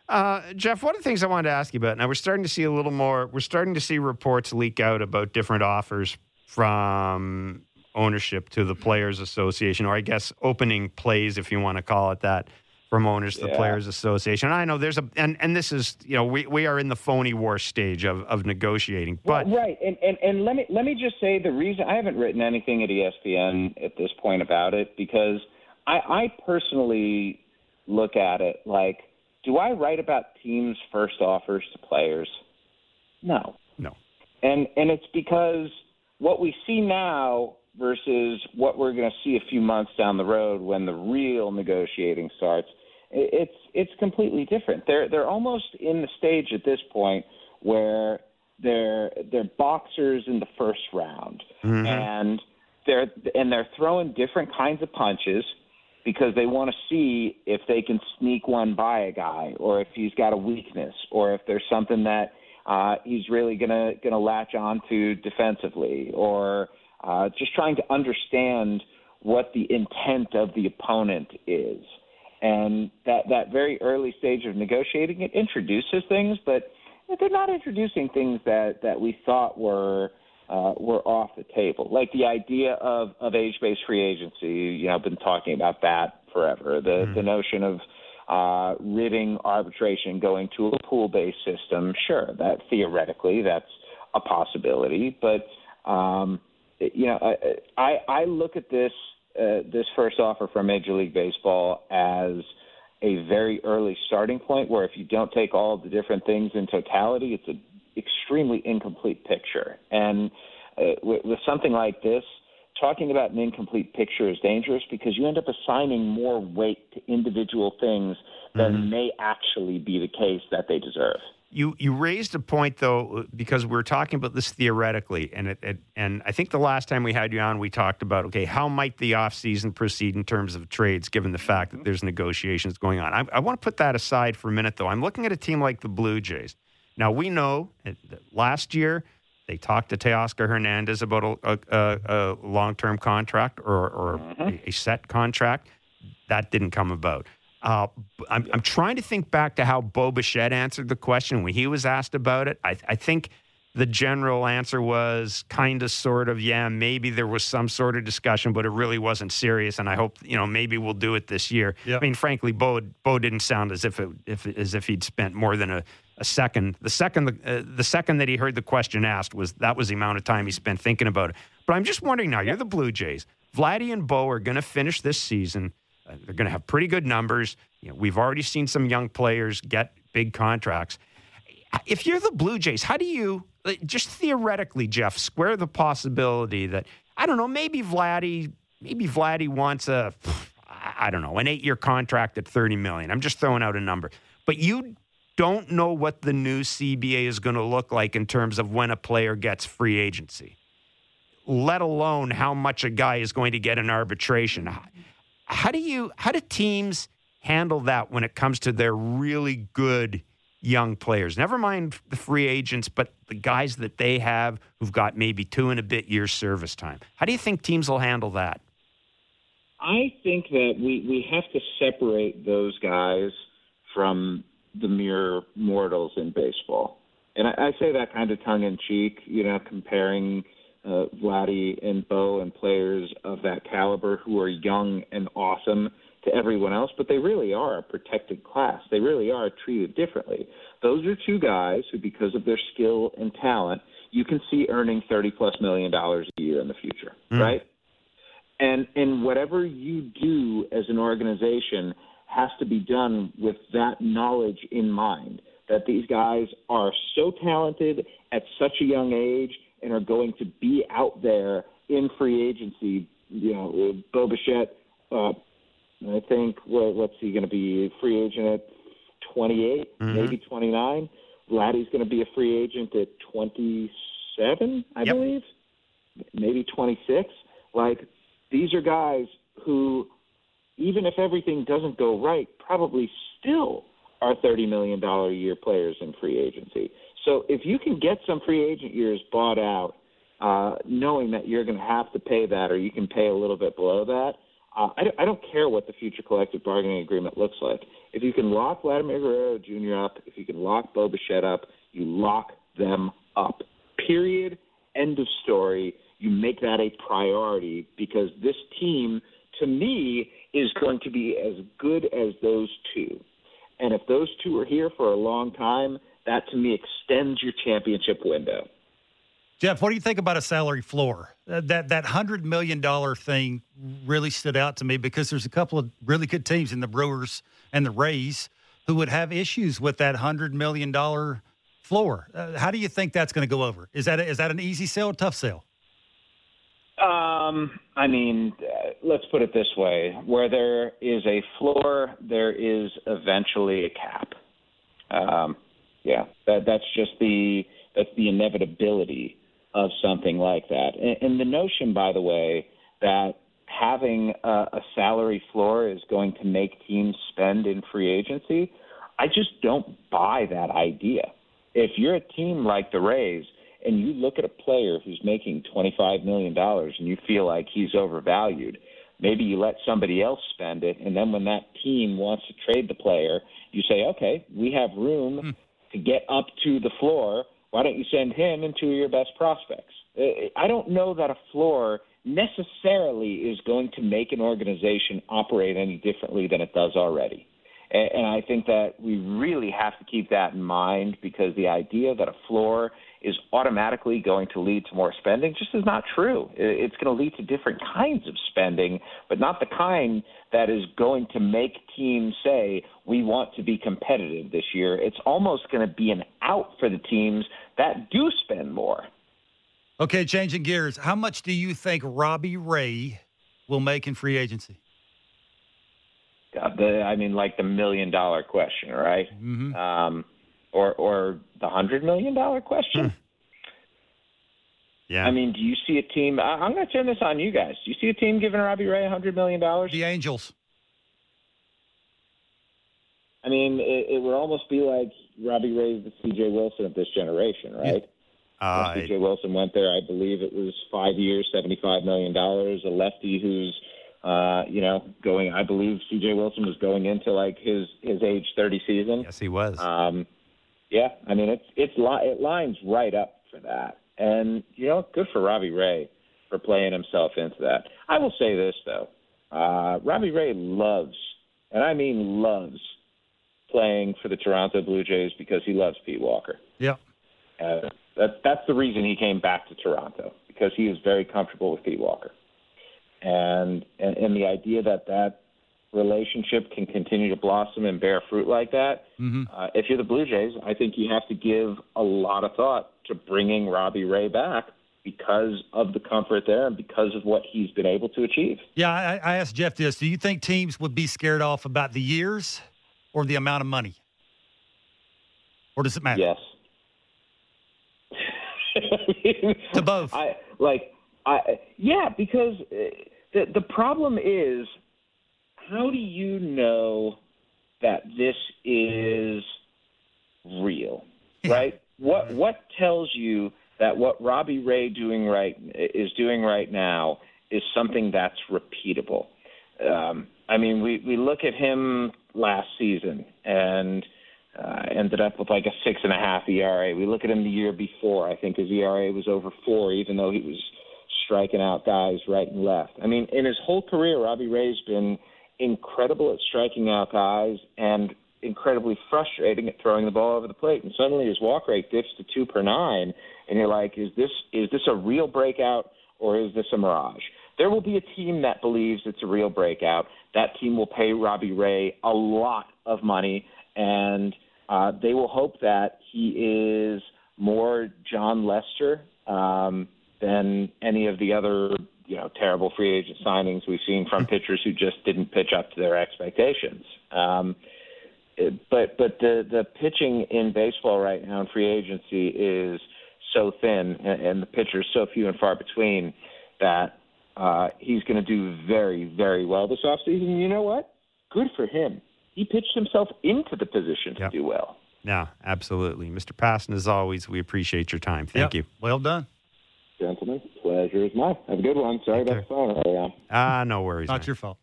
Uh, Jeff, one of the things I wanted to ask you about, now we're starting to see a little more, we're starting to see reports leak out about different offers from ownership to the Players Association, or I guess opening plays, if you want to call it that, from owners to the Players Association. I know there's a, and, and this is, you know, we, we are in the phony war stage of, of negotiating, but Well, right, and, and and let me let me just say the reason I haven't written anything at ESPN at this point about it because I, I personally look at it like, do I write about teams' first offers to players? No, no. and and it's because what we see now versus what we're going to see a few months down the road when the real negotiating starts it's it's completely different. They're they're almost in the stage at this point where they're they're boxers in the first round. And they're and they're throwing different kinds of punches because they want to see if they can sneak one by a guy or if he's got a weakness or if there's something that uh, he's really gonna gonna latch on to defensively or uh, just trying to understand what the intent of the opponent is. And that that very early stage of negotiating it introduces things, but they're not introducing things that that we thought were uh, were off the table. Like the idea of, of age based free agency, you know, I've been talking about that forever. The the notion of uh, ridding arbitration, going to a pool based system, sure, that theoretically that's a possibility, but um, you know, I, I I look at this uh, this first offer from Major League Baseball as a very early starting point where if you don't take all the different things in totality, it's an extremely incomplete picture. And uh, with, with something like this, talking about an incomplete picture is dangerous because you end up assigning more weight to individual things than may actually be the case that they deserve. You you raised a point though because we are talking about this theoretically, and it, it and I think the last time we had you on, we talked about okay, how might the offseason proceed in terms of trades, given the fact that there's negotiations going on. I, I want to put that aside for a minute though. I'm looking at a team like the Blue Jays. Now we know that last year they talked to Teoscar Hernandez about a, a, a long term contract or, or mm-hmm. a, a set contract. That didn't come about. Uh, I'm, I'm trying to think back to how Bo Bichette answered the question when he was asked about it. I, I think the general answer was kind of, sort of, yeah, maybe there was some sort of discussion, but it really wasn't serious. And I hope, you know, maybe we'll do it this year. Yep. I mean, frankly, Bo, Bo didn't sound as if it, if, as if he'd spent more than a, a second. The second, uh, the second that he heard the question asked was that was the amount of time he spent thinking about it. But I'm just wondering now, you're the Blue Jays. Vladdy and Bo are going to finish this season. Uh, they're going to have pretty good numbers. You know, we've already seen some young players get big contracts. If you're the Blue Jays, how do you just theoretically, Jeff, square the possibility that I don't know, maybe Vladdy, maybe Vladdy wants a, I don't know, an eight-year contract at thirty million. I'm just throwing out a number, but you don't know what the new CBA is going to look like in terms of when a player gets free agency, let alone how much a guy is going to get in arbitration. How do you, how do teams handle that when it comes to their really good young players? Never mind the free agents, but the guys that they have who've got maybe two and a bit years service time. How do you think teams will handle that? I think that we, we have to separate those guys from the mere mortals in baseball. And I, I say that kind of tongue in cheek, you know, comparing uh, Vladdy and Bo and players of that caliber who are young and awesome to everyone else, but they really are a protected class. They really are treated differently. Those are two guys who, because of their skill and talent, you can see earning thirty plus million dollars a year in the future, Mm. right? And and whatever you do as an organization has to be done with that knowledge in mind that these guys are so talented at such a young age and are going to be out there in free agency. You know, Bo Bichette, uh, I think what, what's he going to be free agent at 28, Mhm. maybe 29. Vladdy's going to be a free agent at 27, I Yep. believe, maybe 26. Like these are guys who, even if everything doesn't go right, probably still are $30 million a year players in free agency. So if you can get some free agent years bought out, uh, knowing that you're going to have to pay that or you can pay a little bit below that, uh, I, don't, I don't care what the future collective bargaining agreement looks like. If you can lock Vladimir Guerrero Jr. up, if you can lock Bo up, you lock them up. Period. End of story. You make that a priority because this team, to me, is going to be as good as those two. And if those two are here for a long time, that to me extends your championship window. Jeff, what do you think about a salary floor? Uh, that that hundred million dollar thing really stood out to me because there's a couple of really good teams in the Brewers and the Rays who would have issues with that hundred million dollar floor. Uh, how do you think that's going to go over? Is that a, is that an easy sell, or tough sell? Um, I mean, uh, let's put it this way: where there is a floor, there is eventually a cap. Um, yeah, that that's just the that's the inevitability of something like that. And, and the notion, by the way, that having a, a salary floor is going to make teams spend in free agency, I just don't buy that idea. If you're a team like the Rays and you look at a player who's making $25 million and you feel like he's overvalued, maybe you let somebody else spend it. And then when that team wants to trade the player, you say, okay, we have room hmm. To get up to the floor. Why don't you send him and two of your best prospects? Uh, I don't know that a floor necessarily is going to make an organization operate any differently than it does already. And, and I think that we really have to keep that in mind because the idea that a floor is automatically going to lead to more spending just is not true. It's going to lead to different kinds of spending, but not the kind that is going to make teams say, we want to be competitive this year. It's almost going to be an out for the teams that do spend more. Okay, changing gears. How much do you think Robbie Ray will make in free agency? God, the, I mean, like the million dollar question, right? Mm-hmm. Um, or, or the hundred million dollar question. Yeah. I mean, do you see a team? I, I'm going to turn this on you guys. Do you see a team giving Robbie Ray a hundred million dollars? The Angels. I mean, it, it would almost be like Robbie Ray's the C.J. Wilson of this generation, right? uh, C.J. Wilson went there. I believe it was five years, seventy-five million dollars. A lefty who's Uh, you know, going. I believe C.J. Wilson was going into like his his age 30 season. Yes, he was. Um, yeah, I mean it's it's li- it lines right up for that, and you know, good for Robbie Ray for playing himself into that. I will say this though, uh, Robbie Ray loves, and I mean loves, playing for the Toronto Blue Jays because he loves Pete Walker. Yep. Uh, that that's the reason he came back to Toronto because he is very comfortable with Pete Walker, and and, and the idea that that relationship can continue to blossom and bear fruit like that. Mm-hmm. Uh, if you're the Blue Jays, I think you have to give a lot of thought to bringing Robbie Ray back because of the comfort there and because of what he's been able to achieve. Yeah, I, I asked Jeff this. Do you think teams would be scared off about the years or the amount of money? Or does it matter? Yes. To both. I like I yeah, because uh, the the problem is how do you know that this is real? Right? What what tells you that what Robbie Ray doing right is doing right now is something that's repeatable? Um, I mean, we we look at him last season and uh, ended up with like a six and a half ERA. We look at him the year before. I think his ERA was over four, even though he was striking out guys right and left. I mean, in his whole career, Robbie Ray's been incredible at striking out guys and incredibly frustrating at throwing the ball over the plate. And suddenly his walk rate dips to two per nine, and you're like, is this is this a real breakout or is this a mirage? There will be a team that believes it's a real breakout. That team will pay Robbie Ray a lot of money, and uh, they will hope that he is more Jon Lester um, than any of the other you know terrible free agent signings we've seen from pitchers who just didn't pitch up to their expectations. Um, but but the the pitching in baseball right now in free agency is so thin, and, and the pitchers so few and far between that uh, he's going to do very very well this offseason. You know what? Good for him. He pitched himself into the position to Yep. do well. yeah, absolutely. Mr. Passan, as always, we appreciate your time. Thank Yep. you. Well done. Gentlemen, pleasure is mine. Have a good one. Sorry about the phone earlier on. Ah, no worries. Not man. your fault.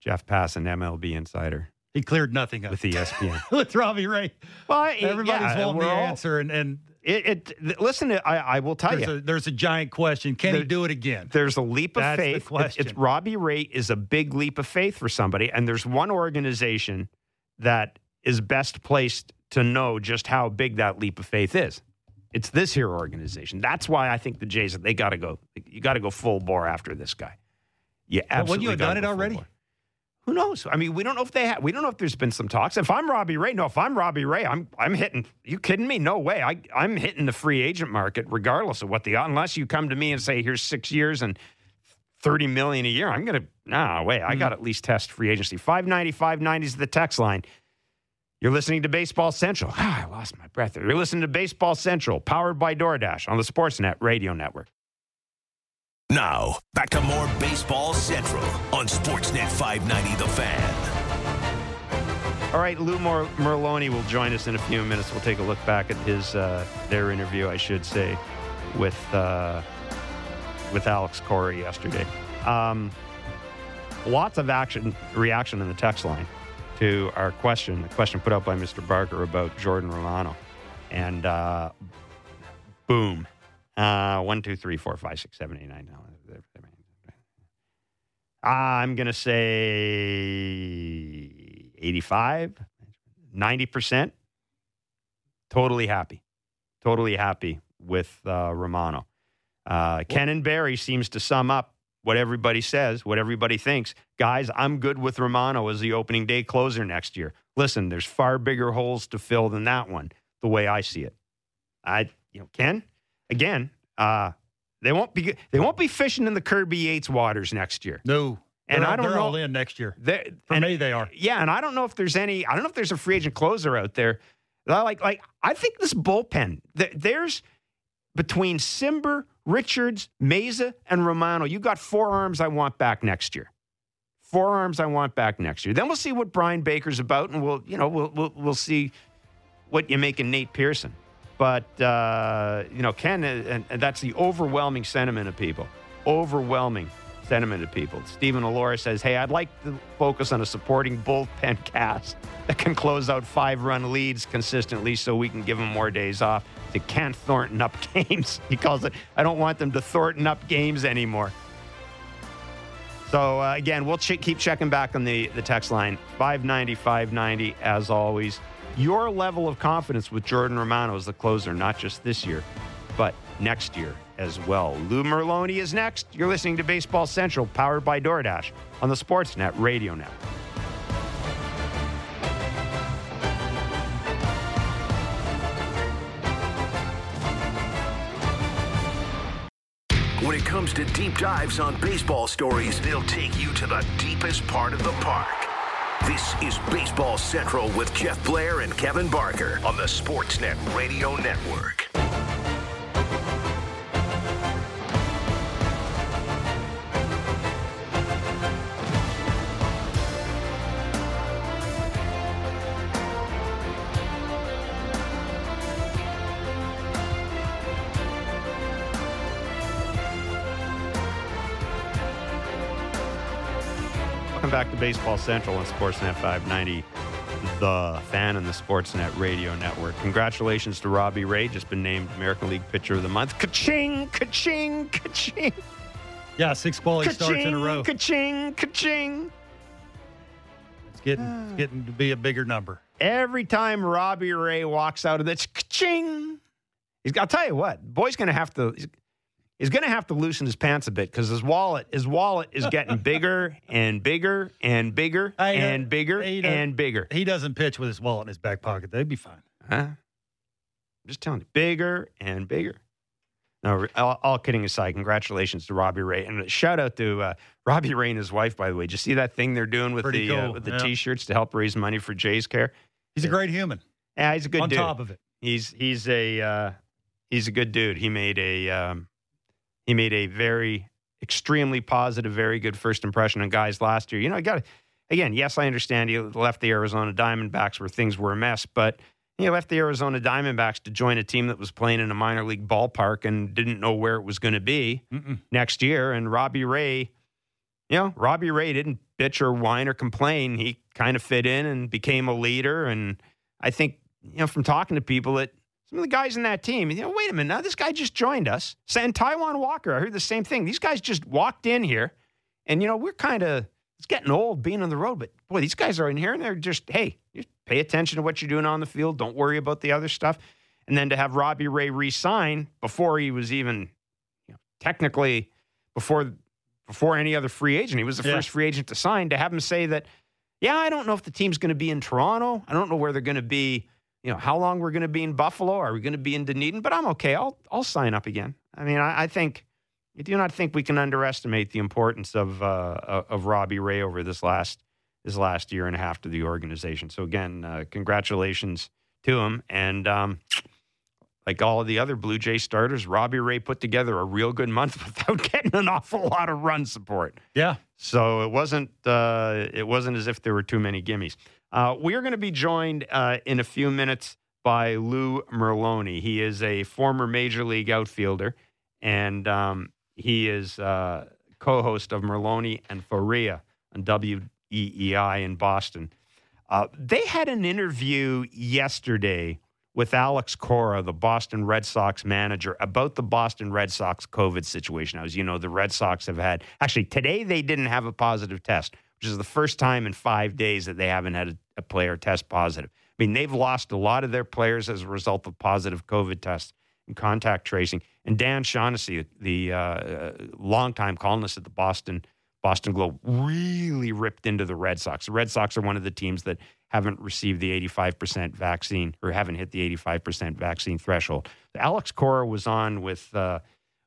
Jeff Passan, MLB insider He cleared nothing up with E ESPN. with Robbie Ray. well, Everybody's yeah, wanting we're the all- answer, and, and It, it, listen, I, I will tell there's you. a, there's a giant question. Can he do it again? There's a leap of That's the faith. It's- question. It's, Robbie Ray is a big leap of faith for somebody, and there's one organization that is best placed to know just how big that leap of faith is. It's this here organization. That's why I think the Jays they got to go. You got to go full bore after this guy. You Well, absolutely wouldn't you have done it already? bore. Who knows? I mean, we don't know if they have. We don't know if there's been some talks. If I'm Robbie Ray, no. If I'm Robbie Ray, I'm I'm hitting. You kidding me? No way. I I'm hitting the free agent market regardless of what the unless you come to me and say here's six years and thirty million a year. I'm gonna nah wait. I hmm. got to at least test free agency. Five ninety five ninety is the text line. You're listening to Baseball Central. Ah, I lost my breath. You're listening to Baseball Central, powered by DoorDash on the Sportsnet Radio Network. Now, back to more Baseball Central on Sportsnet 590 The Fan. All right, Lou Mer- Merloni will join us in a few minutes. We'll take a look back at his uh, their interview, I should say, with uh, with Alex Cora yesterday. Um, lots of action reaction in the text line to our question, the question put out by Mr. Barker about Jordan Romano, and uh, boom, uh, one, two, three, four, five, six, seven, eight, nine. I'm going to say 85, 90%. Totally happy. Totally happy with uh, Romano. Uh, Ken and Barry seems to sum up what everybody says, what everybody thinks. Guys, I'm good with Romano as the opening day closer next year. Listen, there's far bigger holes to fill than that one, the way I see it. I, you know, Ken, again, uh, they won't be they won't be fishing in the Kirby Yates waters next year. No. And They're- I don't they're know- all in next year. For and- me, they are. Yeah, and I don't know if there's any. I don't know if there's a free agent closer out there. Like, like I think this bullpen. th- There's between Cimber, Richards, Mayza, and Romano. You got four arms I want back next year. Four arms I want back next year. Then we'll see what Bryan Baker's about, and we'll you know we'll we'll, we'll see what you make in Nate Pearson. But uh, you know, Ken, uh, and, and that's the overwhelming sentiment of people. Overwhelming sentiment of people. Stephen Alora says, Hey, I'd like to focus on a supporting bullpen cast that can close out five run leads consistently so we can give them more days off to can't Thornton up games. he calls it, I don't want them to Thornton up games anymore. So, uh, again, we'll ch- keep checking back on the, the text line 590 590 as always. Your level of confidence with Jordan Romano as the closer, not just this year, but next year as well. Lou Merloni is next. You're listening to Baseball Central, powered by DoorDash on the Sportsnet Radio Network. When it comes to deep dives on baseball stories, they'll take you to the deepest part of the park. This is Baseball Central with Jeff Blair and Kevin Barker on the Sportsnet Radio Network. To Baseball Central on Sportsnet 590, the fan and the Sportsnet Radio Network. Congratulations to Robbie Ray, just been named American League Pitcher of the Month. Ka-ching, ka-ching, ka-ching. Yeah, six quality starts in a row. Ka-ching, ka-ching. It's getting it's ah. getting to be a bigger number. Every time Robbie Ray walks out of this, ka-ching. He's, I'll tell you what, boy's going to have to. He's, going to have to loosen his pants a bit because his wallet, his wallet is getting bigger and bigger and bigger uh, and bigger uh, and bigger. He doesn't pitch with his wallet in his back pocket. They'd be fine. Huh? I'm just telling you, bigger and bigger. No, all, all kidding aside, congratulations to Robbie Ray, and a shout out to uh, Robbie Ray and his wife. By the way, did you see that thing they're doing with Pretty the uh, with the yeah. t-shirts to help raise money for Jays Care? He's a great human. Yeah, he's a good on dude. top of it. He's he's a uh, he's a good dude. He made a um, he made a very extremely positive, very good first impression on guys last year. You know, I got again. Yes, I understand he left the Arizona Diamondbacks where things were a mess, but he left the Arizona Diamondbacks to join a team that was playing in a minor league ballpark and didn't know where it was going to be Mm-mm. next year. And Robbie Ray, you know, Robbie Ray didn't bitch or whine or complain. He kind of fit in and became a leader. And I think, you know, from talking to people that some of the guys in that team, you know, wait a minute, now this guy just joined us. And Taijuan Walker, I heard the same thing. These guys just walked in here, and you know, we're kind of it's getting old being on the road, but boy, these guys are in here and they're just, hey, just pay attention to what you're doing on the field. Don't worry about the other stuff. And then to have Robbie Ray re-sign before he was even you know, technically before before any other free agent, he was the Yeah. first free agent to sign. To have him say that, yeah, I don't know if the team's going to be in Toronto. I don't know where they're going to be. You know, how long we're going to be in Buffalo? Are we going to be in Dunedin? But I'm okay. I'll I'll sign up again. I mean, I, I think I do not think we can underestimate the importance of uh, of Robbie Ray over this last his last year and a half to the organization. So again, uh, congratulations to him. And um, like all of the other Blue Jay starters, Robbie Ray put together a real good month without getting an awful lot of run support. Yeah. So it wasn't uh, it wasn't as if there were too many gimmies. Uh, we are going to be joined uh, in a few minutes by Lou Merloni. He is a former major league outfielder, and um, he is uh, co-host of Merloni and Fauria on WEEI in Boston. Uh, they had an interview yesterday with Alex Cora, the Boston Red Sox manager, about the Boston Red Sox COVID situation. As you know, the Red Sox have had actually today they didn't have a positive test, which is the first time in five days that they haven't had a, a player test positive. I mean, they've lost a lot of their players as a result of positive COVID tests and contact tracing. And Dan Shaughnessy, the uh, uh, longtime columnist at the Boston Boston Globe, really ripped into the Red Sox. The Red Sox are one of the teams that haven't received the 85% vaccine or haven't hit the 85% vaccine threshold. Alex Cora was on with uh,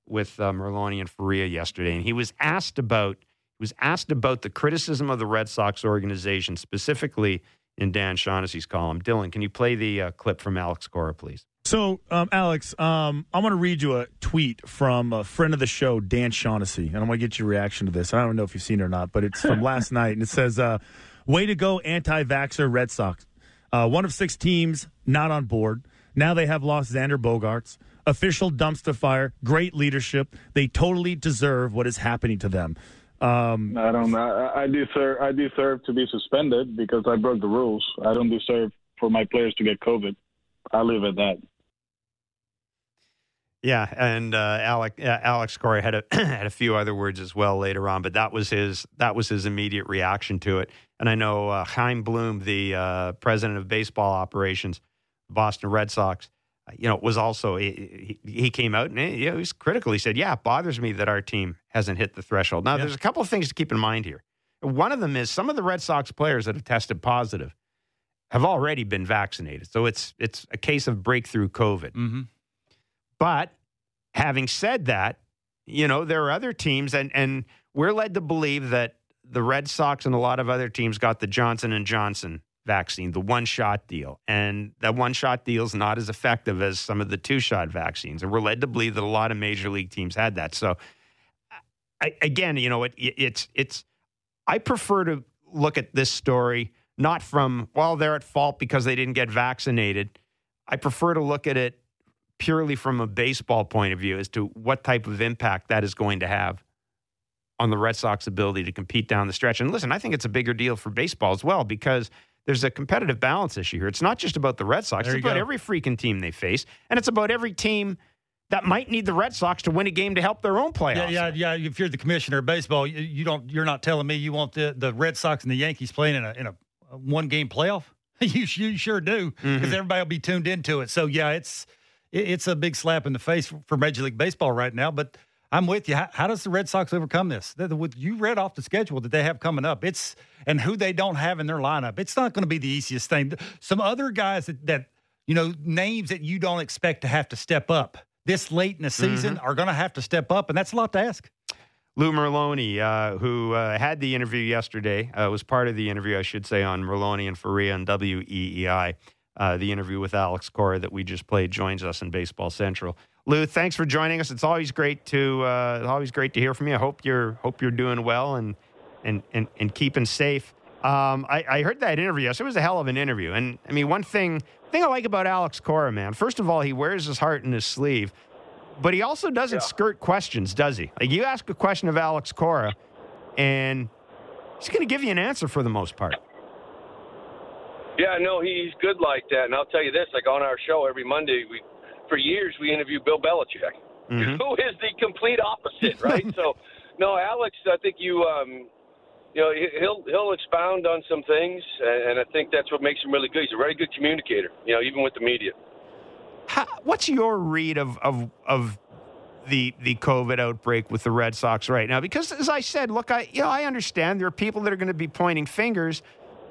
with uh, Merloni and Fauria yesterday, and he was asked about he was asked about the criticism of the Red Sox organization, specifically in Dan Shaughnessy's column. Dylan, can you play the uh, clip from Alex Cora, please? So, um, Alex, um, I'm going to read you a tweet from a friend of the show, Dan Shaughnessy, and I'm going to get your reaction to this. I don't know if you've seen it or not, but it's from last night, and it says, uh, "Way to go, anti-vaxxer Red Sox. Uh, one of six teams not on board. Now they have lost Xander Bogaerts. Official dumpster fire. Great leadership. They totally deserve what is happening to them." Um, I don't. I, I deserve. I deserve to be suspended because I broke the rules. I don't deserve for my players to get COVID. I leave it at that. Yeah, and uh, Alex uh, Alex Cora had a had a few other words as well later on, but that was his that was his immediate reaction to it. And I know uh, Chaim Bloom, the uh, president of baseball operations, Boston Red Sox, you know, it was also he, he came out and he, he was critical. He said, "Yeah, it bothers me that our team hasn't hit the threshold." Now, Yeah. there's a couple of things to keep in mind here. One of them is some of the Red Sox players that have tested positive have already been vaccinated, so it's it's a case of breakthrough COVID. Mm-hmm. But having said that, you know, there are other teams and and we're led to believe that the Red Sox and a lot of other teams got the Johnson and Johnson vaccine, the one-shot deal. And that one-shot deal is not as effective as some of the two-shot vaccines. And we're led to believe that a lot of major league teams had that. So I, again, you know, it, it's it's I prefer to look at this story not from well, they're at fault because they didn't get vaccinated. I prefer to look at it purely from a baseball point of view as to what type of impact that is going to have on the Red Sox ability to compete down the stretch. And listen, I think it's a bigger deal for baseball as well because there's a competitive balance issue here. It's not just about the Red Sox, There it's about go. every freaking team they face, and it's about every team that might need the Red Sox to win a game to help their own playoffs. Yeah, yeah, yeah. If you're the commissioner of baseball, you, you don't. You're not telling me you want the, the Red Sox and the Yankees playing in a in a, one game playoff. you you sure do because Mm-hmm. everybody will be tuned into it. So yeah, it's it, it's a big slap in the face for Major League Baseball right now. But I'm with you. How, how does the Red Sox overcome this? The- the- You read off the schedule that they have coming up. It's and who they don't have in their lineup. It's not going to be the easiest thing. Some other guys that, that you know names that you don't expect to have to step up this late in the season are going to have to step up, and that's a lot to ask. Lou Merloni, uh, who uh, had the interview yesterday, uh, was part of the interview, I should say, on Merloni and Fauria on WEEI. Uh, the interview with Alex Cora that we just played joins us in Baseball Central. Lou, thanks for joining us. It's always great to uh, always great to hear from you. I hope you're hope you're doing well and and and, and keeping safe. Um, I, I heard that interview. Yes, it was a hell of an interview. And I mean, one thing thing I like about Alex Cora, man. First of all, he wears his heart in his sleeve. But he also doesn't skirt questions, does he? Like you ask a question of Alex Cora, and he's going to give you an answer for the most part. Yeah, no, he's good like that. And I'll tell you this: like on our show every Monday, we for years we interview Bill Belichick, Mhm. who is the complete opposite, right? so, no, Alex, I think you, um, you know, he- he'll he'll expound on some things, and, and I think that's what makes him really good. He's a very good communicator, you know, even with the media. How, what's your read of of of the the COVID outbreak with the Red Sox right now? Because as I said, look, I you know I understand there are people that are going to be pointing fingers,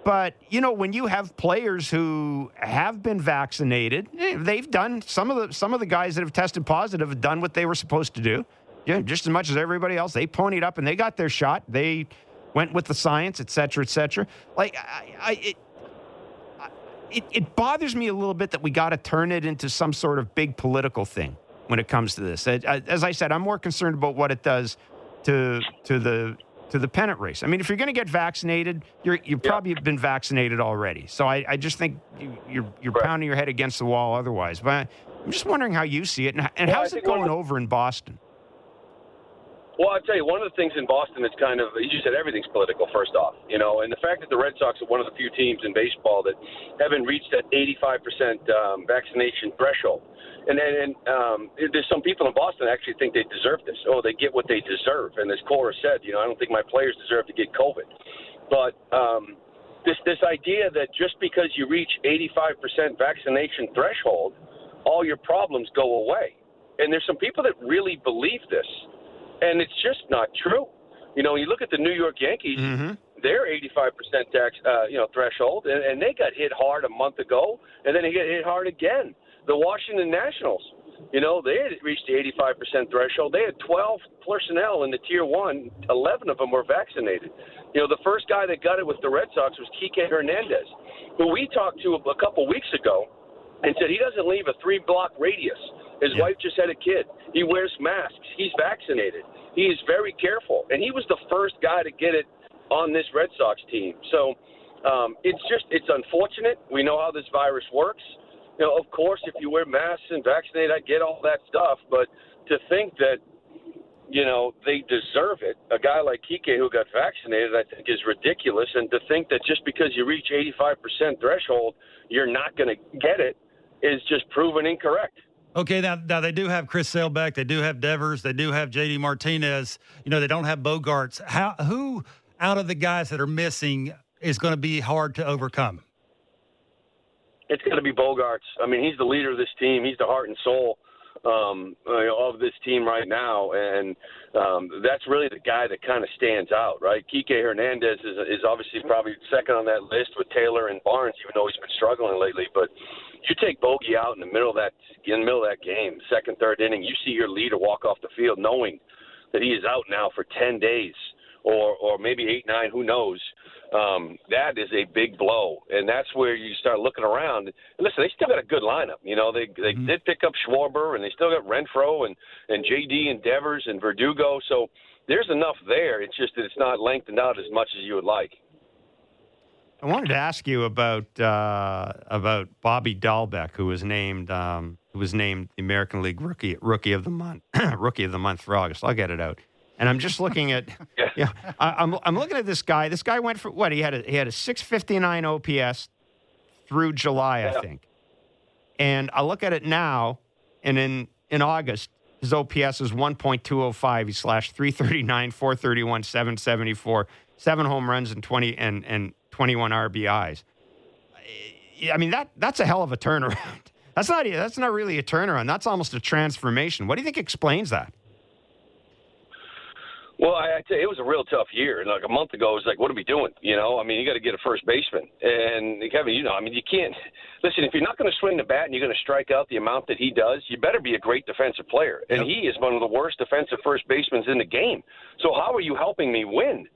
but you know when you have players who have been vaccinated, eh, they've done some of the some of the guys that have tested positive have done what they were supposed to do. Yeah, just as much as everybody else, they ponied up and they got their shot. They went with the science, et cetera, et cetera. Like I, I it, it, it bothers me a little bit that we got to turn it into some sort of big political thing when it comes to this. As I said, I'm more concerned about what it does to to the to the pennant race. I mean, if you're going to get vaccinated, you're you've probably been vaccinated already. So I, I just think you, you're you're pounding your head against the wall otherwise. But I'm just wondering how you see it and, and Well, how's it going of- over in Boston? Well, I'll tell you, one of the things in Boston that's kind of, you said everything's political, first off, you know, and the fact that the Red Sox are one of the few teams in baseball that haven't reached that 85% um, vaccination threshold. And then and, um, there's some people in Boston that actually think they deserve this. Oh, they get what they deserve. And as Cora said, you know, I don't think my players deserve to get COVID. But um, this, this idea that just because you reach 85% vaccination threshold, all your problems go away. And there's some people that really believe this and it's just not true. You know, you look at the New York Yankees; Mm-hmm. they're 85% tax, uh, you know, threshold, and, and they got hit hard a month ago, and then they get hit hard again. The Washington Nationals, you know, they had reached the 85% threshold. They had 12 personnel in the Tier One. 11 of them were vaccinated. You know, the first guy that got it with the Red Sox was Kike Hernandez, who we talked to a couple weeks ago, and said he doesn't leave a three-block radius. His wife just had a kid. He wears masks. He's vaccinated. He is very careful, and he was the first guy to get it on this Red Sox team. So um, it's just it's unfortunate. We know how this virus works. You know, of course, if you wear masks and vaccinate, I get all that stuff. But to think that you know, they deserve it. A guy like Kike who got vaccinated, I think, is ridiculous. And to think that just because you reach 85% threshold, you're not going to get it is just proven incorrect. Okay, now, now they do have Chris Sale back, they do have Devers, they do have JD Martinez. You know, they don't have Bogaerts. How who out of the guys that are missing is going to be hard to overcome? It's going to be Bogaerts. I mean, he's the leader of this team. He's the heart and soul um, of this team right now, and um, that's really the guy that kind of stands out, right? Kike Hernandez is, is obviously probably second on that list with Taylor and Barnes, even though he's been struggling lately. But you take Bogey out in the middle of that in the middle of that game, second, third inning, you see your leader walk off the field knowing that he is out now for ten days or or maybe eight, nine, who knows. Um, that is a big blow, and that's where you start looking around. And listen, they still got a good lineup. You know, they they mm-hmm. did pick up Schwarber, and they still got Renfroe and and JD and Devers and Verdugo. So there's enough there. It's just that it's not lengthened out as much as you would like. I wanted to ask you about uh, about Bobby Dalbec, who was named um, who was named the American League Rookie Rookie of the Month Rookie of the Month for August. I'll get it out. And I'm just looking at yeah, yeah I, am I'm, I'm looking at this guy. This guy went for what he had a he had a 659 OPS through July, yeah. I think. And I look at it now, and in in August, his OPS is 1.205. He slashed 339, 431, 774, seven home runs and 20 and and 21 RBIs. I mean that that's a hell of a turnaround. That's not that's not really a turnaround. That's almost a transformation. What do you think explains that? Well, I, I tell you, it was a real tough year. And like a month ago, it was like, what are we doing? You know, I mean, you got to get a first baseman. And Kevin, you know, I mean, you can't listen. If you're not going to swing the bat and you're going to strike out the amount that he does, you better be a great defensive player. And yep. he is one of the worst defensive first basemen in the game. So how are you helping me win?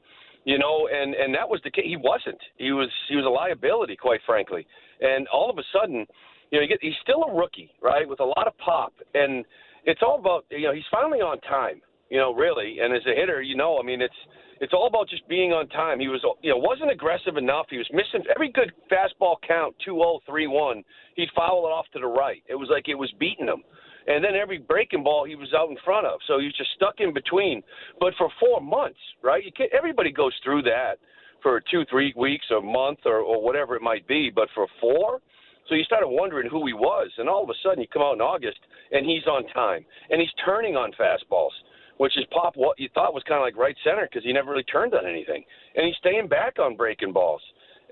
You know, and and that was the case. He wasn't. He was he was a liability, quite frankly. And all of a sudden, you know, you get, he's still a rookie, right, with a lot of pop, and it's all about you know he's finally on time you know, really. And as a hitter, you know, I mean, it's it's all about just being on time. He was, you know, wasn't aggressive enough. He was missing every good fastball count, two zero oh, three one. He'd foul it off to the right. It was like it was beating him. And then every breaking ball he was out in front of, so he was just stuck in between. But for four months, right? You can't, everybody goes through that for two, three weeks, or a month, or, or whatever it might be. But for four, so you started wondering who he was, and all of a sudden you come out in August and he's on time, and he's turning on fastballs which is pop what you thought was kind of like right center because he never really turned on anything, and he's staying back on breaking balls,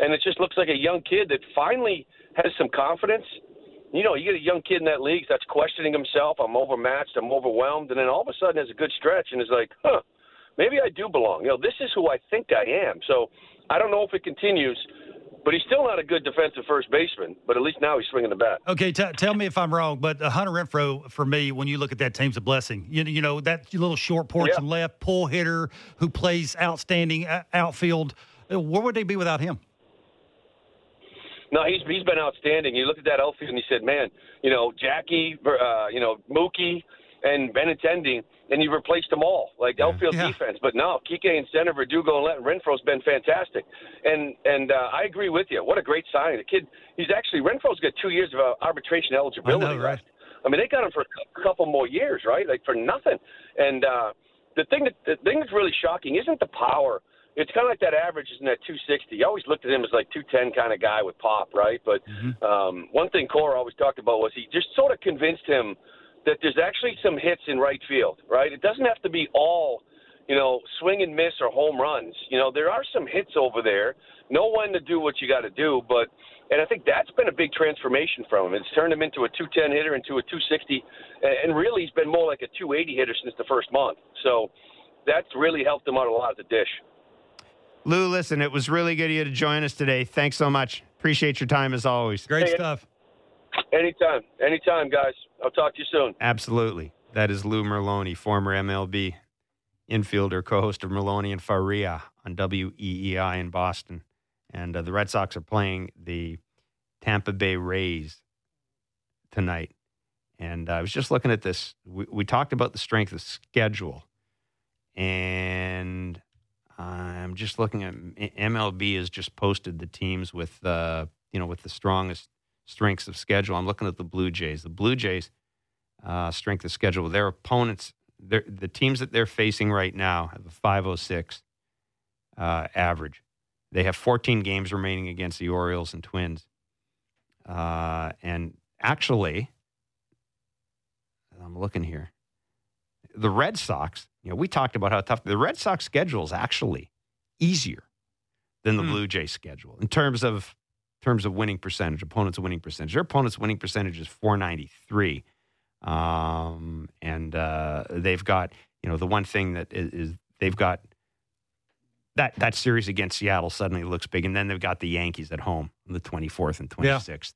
and it just looks like a young kid that finally has some confidence. You know, you get a young kid in that league that's questioning himself. I'm overmatched. I'm overwhelmed, and then all of a sudden has a good stretch and is like, huh, maybe I do belong. You know, this is who I think I am. So I don't know if it continues but he's still not a good defensive first baseman. But at least now he's swinging the bat. Okay, t- tell me if I'm wrong, but uh, Hunter Renfroe, for me, when you look at that team's a blessing. You, you know that little short porch yeah. and left pull hitter who plays outstanding uh, outfield. Uh, where would they be without him? No, he's he's been outstanding. You look at that outfield and he said, "Man, you know Jackie, uh, you know Mookie, and Benintendi." and you've replaced them all, like yeah. outfield yeah. defense. But no, Kike and center, Verdugo and Renfroe's been fantastic. And and uh, I agree with you. What a great signing. The kid, he's actually Renfroe's got two years of uh, arbitration eligibility. I know, right? I mean, they got him for a couple more years, right? Like for nothing. And uh, the thing that the thing that's really shocking isn't the power. It's kind of like that average isn't that 260. You always looked at him as like 210 kind of guy with pop, right? But mm-hmm. um, one thing Cora always talked about was he just sort of convinced him that there's actually some hits in right field, right? It doesn't have to be all, you know, swing and miss or home runs. You know, there are some hits over there. Know when to do what you got to do, but and I think that's been a big transformation from him. It's turned him into a 210 hitter, into a 260, and really he's been more like a 280 hitter since the first month. So that's really helped him out a lot at the dish. Lou, listen, it was really good of you to join us today. Thanks so much. Appreciate your time as always. Great hey, stuff. Anytime, anytime, guys. I'll talk to you soon. Absolutely. That is Lou Merloni, former MLB infielder, co-host of Merloni and Fauria on WEEI in Boston. And uh, the Red Sox are playing the Tampa Bay Rays tonight. And uh, I was just looking at this. We, we talked about the strength of schedule, and I'm just looking at MLB has just posted the teams with uh, you know with the strongest strengths of schedule. I'm looking at the Blue Jays. The Blue Jays uh, strength of schedule. Their opponents the teams that they're facing right now have a 506 uh, average. They have 14 games remaining against the Orioles and Twins. Uh, and actually, I'm looking here. The Red Sox, you know, we talked about how tough the Red Sox schedule is actually easier than the Hmm. Blue Jays schedule in terms of terms of winning percentage, opponents' winning percentage. Their opponents' winning percentage is 493. Um, and uh, they've got, you know, the one thing that is, is they've got that that series against Seattle suddenly looks big, and then they've got the Yankees at home on the 24th and 26th,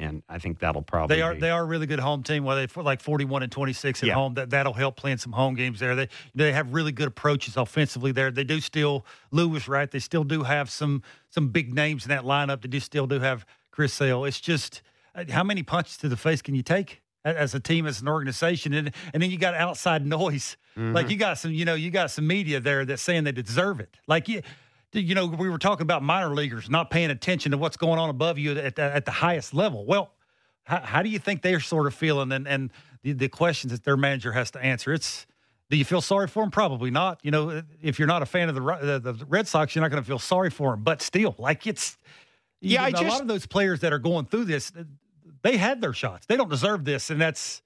and I think that'll probably They are be, they are a really good home team. Well, they like forty one and twenty six at Yeah. home. That that'll help playing some home games there. They they have really good approaches offensively there. They do still Lewis right. They still do have some some big names in that lineup. They do still do have Chris Sale. It's just uh, how many punches to the face can you take as a team as an organization, and and then you got outside noise. Mm-hmm. Like you got some you know you got some media there that's saying they deserve it. Like you. You know, we were talking about minor leaguers not paying attention to what's going on above you at the, at the highest level. Well, how, how do you think they're sort of feeling and, and the, the questions that their manager has to answer? It's do you feel sorry for them? Probably not. You know, if you're not a fan of the the, the Red Sox, you're not going to feel sorry for them. But still, like it's Yeah, I a lot just- of those players that are going through this, they had their shots. They don't deserve this, and that's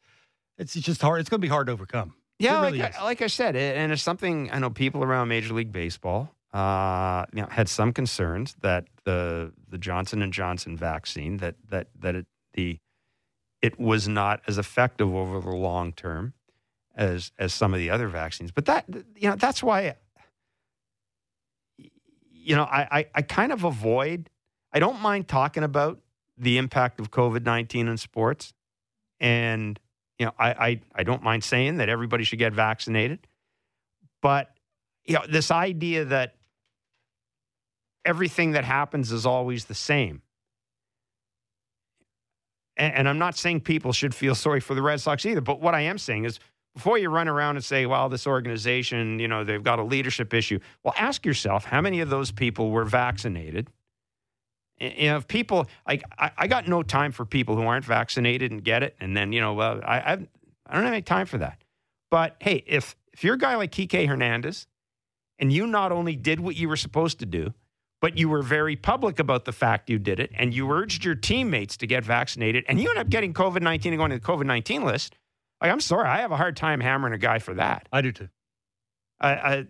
it's just hard. It's going to be hard to overcome. Yeah, really like. I, like I said, it, and it's something I know people around Major League Baseball uh, you know, had some concerns that the the Johnson and Johnson vaccine that that that it, the it was not as effective over the long term as as some of the other vaccines. But that you know that's why you know I I, I kind of avoid. I don't mind talking about the impact of COVID nineteen in sports, and you know I, I I don't mind saying that everybody should get vaccinated, but you know this idea that everything that happens is always the same. And, and I'm not saying people should feel sorry for the Red Sox either, but what I am saying is before you run around and say, well, this organization, you know, they've got a leadership issue, well, ask yourself how many of those people were vaccinated? You know, if people, like, I, I got no time for people who aren't vaccinated and get it. And then, you know, well, I, I've, I don't have any time for that. But hey, if, if you're a guy like Kike Hernandez and you not only did what you were supposed to do, but you were very public about the fact you did it and you urged your teammates to get vaccinated and you end up getting COVID 19 and going to the COVID 19 list. Like, I'm sorry, I have a hard time hammering a guy for that. I do too. I, I,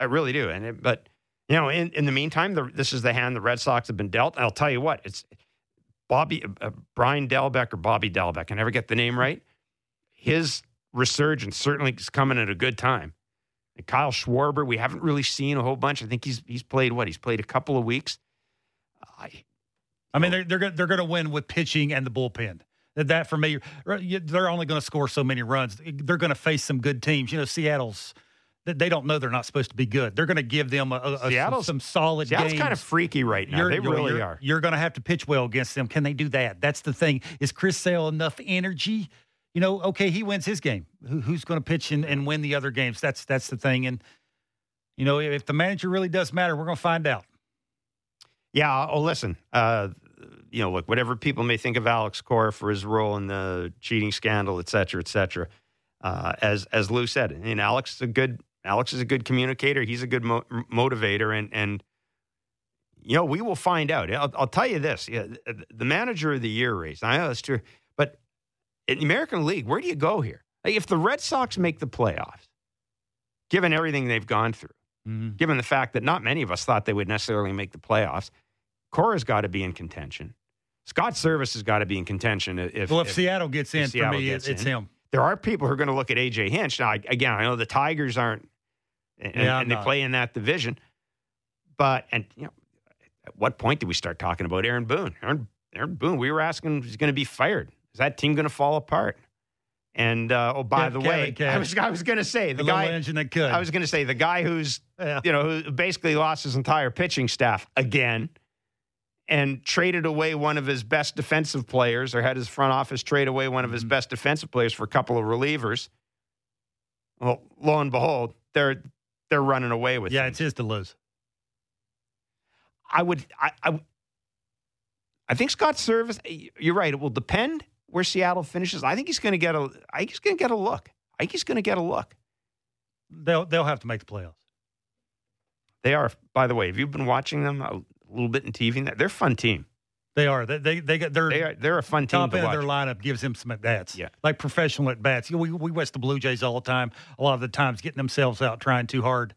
I really do. And it, but you know, in, in the meantime, the, this is the hand the Red Sox have been dealt. And I'll tell you what, it's Bobby uh, Brian Dalbec or Bobby Dalbec. I never get the name right. His resurgence certainly is coming at a good time. Kyle Schwarber, we haven't really seen a whole bunch. I think he's he's played what? He's played a couple of weeks. I, I mean, they're they're gonna- they're going to win with pitching and the bullpen. That- That for me, they're only going to score so many runs. They're going to face some good teams. You know, Seattle's. they- They don't know they're not supposed to be good. They're going to give them a, a- Seattle's- some solid Seattle's games. kind of freaky right now. You're- they you're- really you're- are. You're going to have to pitch well against them. Can they do that? That's the thing. Is Chris Sale enough energy? You know, okay, he wins his game. Who, who's going to pitch and, and win the other games? That's that's the thing. And you know, if the manager really does matter, we're going to find out. Yeah. Oh, listen. Uh, you know, look, whatever people may think of Alex Cora for his role in the cheating scandal, et cetera, et cetera. Uh, as as Lou said, and Alex is a good Alex is a good communicator. He's a good mo- motivator, and and you know we will find out. I'll, I'll tell you this: yeah, the- the manager of the year race. I know that's true, but in the American League, where do you go here? Like, if the Red Sox make the playoffs, given everything they've gone through, Mm-hmm. given the fact that not many of us thought they would necessarily make the playoffs, Cora's got to be in contention. Scott Servais has got to be in contention. if, well, if, Seattle gets in, Seattle for me, gets it's in. him. There are people who are going to look at AJ Hinch. Now, I- again, I know the Tigers aren't, and, Yeah, and they play in that division. But and you know, at what point do we start talking about Aaron Boone? Aaron, Aaron Boone, we were asking, if he's going to be fired. Is that team going to fall apart? And uh, oh, by Kev- the Kevin way, I was I was going to say the The guy engine that could. I was going to say the guy who's Yeah. you know who basically lost his entire pitching staff again, and traded away one of his best defensive players, or had his front office trade away one of his Mm-hmm. best defensive players for a couple of relievers. Well, lo and behold, they're they're running away with. It. Yeah, it's his to lose. I would. I, I. I think Scott Servais. You're right. It will depend where Seattle finishes. I think he's going to get a. I think he's going to get a look. Mikey's going to get a look. They'll they'll have to make the playoffs. They are, by the way, have you been watching them a little bit in TV? They're a fun team. They are. They they, they got their They are, they're a fun team top to end of their lineup gives them some at bats. Yeah. like professional at bats. You know, we we watch the Blue Jays all the time. A lot of the times getting themselves out trying too hard.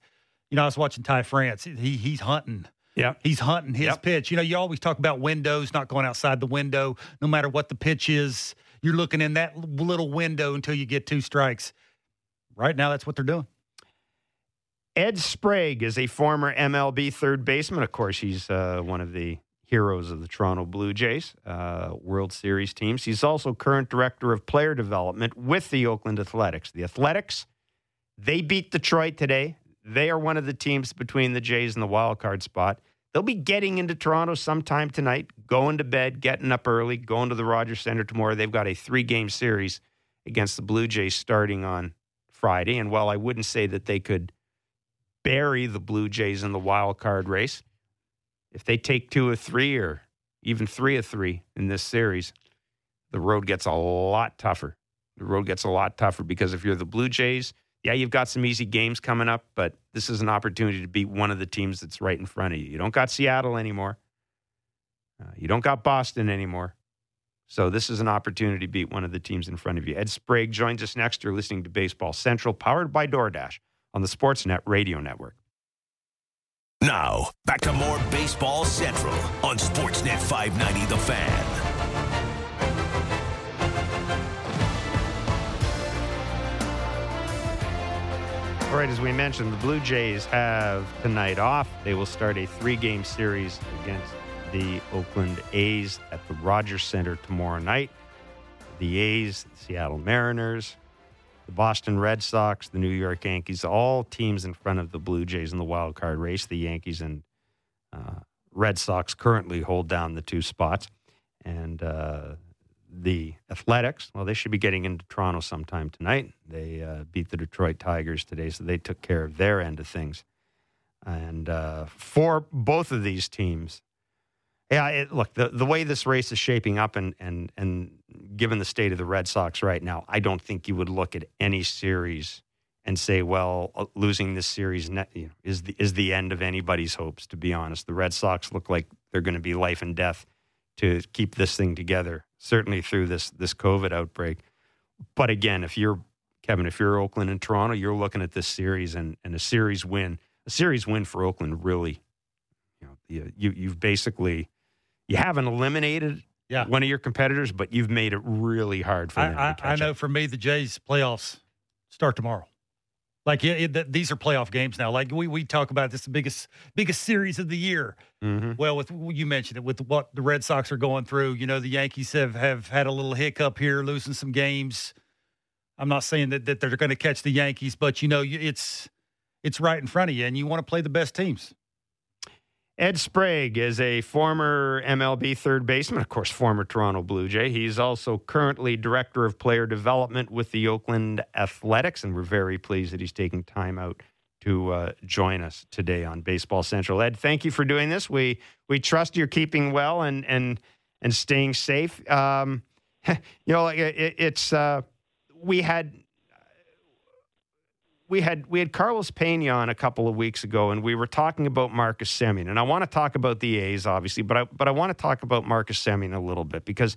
You know, I was watching Ty France. He he's hunting. Yeah. He's hunting his Yep. pitch. You know, you always talk about windows, not going outside the window, no matter what the pitch is. You're looking in that little window until you get two strikes. Right now, that's what they're doing. Ed Sprague is a former MLB third baseman. Of course, he's uh, one of the heroes of the Toronto Blue Jays uh, World Series teams. He's also current director of player development with the Oakland Athletics. The Athletics, they beat Detroit today. They are one of the teams between the Jays and the wild card spot. They'll be getting into Toronto sometime tonight, going to bed, getting up early, going to the Rogers Center tomorrow. They've got a three game series against the Blue Jays starting on Friday. And while I wouldn't say that they could bury the Blue Jays in the wild card race, if they take two or three or even three of three in this series, the road gets a lot tougher. The road gets a lot tougher because if you're the Blue Jays, yeah, you've got some easy games coming up, but this is an opportunity to beat one of the teams that's right in front of you. You don't got Seattle anymore. Uh, you don't got Boston anymore. So this is an opportunity to beat one of the teams in front of you. Ed Sprague joins us next. You're listening to Baseball Central, powered by DoorDash on the Sportsnet Radio Network. Now, back to more Baseball Central on Sportsnet 590 The Fan. All right, as we mentioned, the Blue Jays have tonight off. They will start a three game series against the Oakland A's at the Rogers Center tomorrow night. The A's, the Seattle Mariners, the Boston Red Sox, the New York Yankees, all teams in front of the Blue Jays in the wild card race. The Yankees and uh, Red Sox currently hold down the two spots. And uh, the Athletics, well, they should be getting into Toronto sometime tonight. They uh, beat the Detroit Tigers today, so they took care of their end of things. And uh, for both of these teams, yeah, it, look, the, the way this race is shaping up and, and, and given the state of the Red Sox right now, I don't think you would look at any series and say, well, uh, losing this series is, the, is the end of anybody's hopes, to be honest. The Red Sox look like they're going to be life and death to keep this thing together, certainly through this, this COVID outbreak. But again, if you're, Kevin, if you're Oakland and Toronto, you're looking at this series and, and a series win. A series win for Oakland really, you know, you, you, you've basically, you haven't eliminated Yeah. one of your competitors, but you've made it really hard for them. I, I know for me, the Jays playoffs start tomorrow. Like yeah, it, th- these are playoff games now. Like we, we talk about this the biggest biggest series of the year. Mhm. Well, with you mentioned it with what the Red Sox are going through. You know, the Yankees have have had a little hiccup here, losing some games. I'm not saying that, that they're going to catch the Yankees, but you know, it's it's right in front of you, and you want to play the best teams. Ed Sprague is a former MLB third baseman, of course, former Toronto Blue Jay. He's also currently director of player development with the Oakland Athletics, and we're very pleased that he's taking time out to uh, join us today on Baseball Central. Ed, thank you for doing this. We we trust you're keeping well and and and staying safe. Um, you know, it, it's uh, we had we had we had Carlos Pena on a couple of weeks ago, and we were talking about Marcus Semien. And I want to talk about the A's, obviously, but I but I want to talk about Marcus Semien a little bit because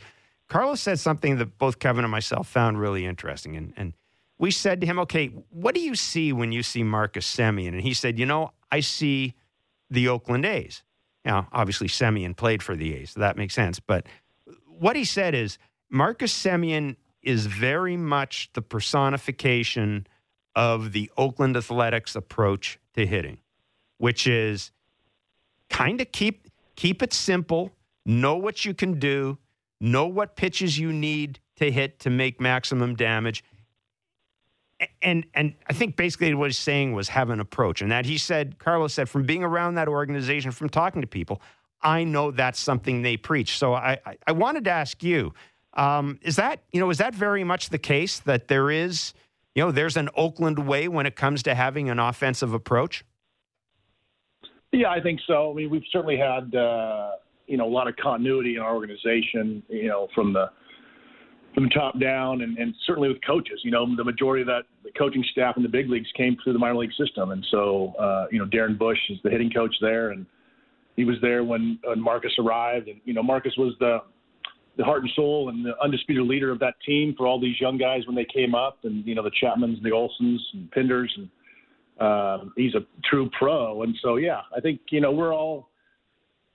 Carlos said something that both Kevin and myself found really interesting. And and we said to him, "Okay, what do you see when you see Marcus Semien?" And he said, "You know, I see the Oakland A's." Now, obviously, Semien played for the A's, so that makes sense. But what he said is Marcus Semien is very much the personification of the Oakland Athletics approach to hitting, which is kind of keep keep it simple, know what you can do, know what pitches you need to hit to make maximum damage. And and I think basically what he's saying was have an approach. And that he said, Carlos said, from being around that organization, from talking to people, I know that's something they preach. So I I, I wanted to ask you, um, is that you know is that very much the case that there is you know there's an Oakland way when it comes to having an offensive approach? Yeah, I think so. I mean, we've certainly had uh, you know a lot of continuity in our organization. You know, from the from top down, and, and certainly with coaches. You know, the majority of that the coaching staff in the big leagues came through the minor league system, and so uh, you know Darren Bush is the hitting coach there, and he was there when, when Marcus arrived, and you know Marcus was the the heart and soul and the undisputed leader of that team for all these young guys when they came up, and you know the Chapmans, the Olsons, and Pinders, and um, he's a true pro. And so yeah, I think you know we're all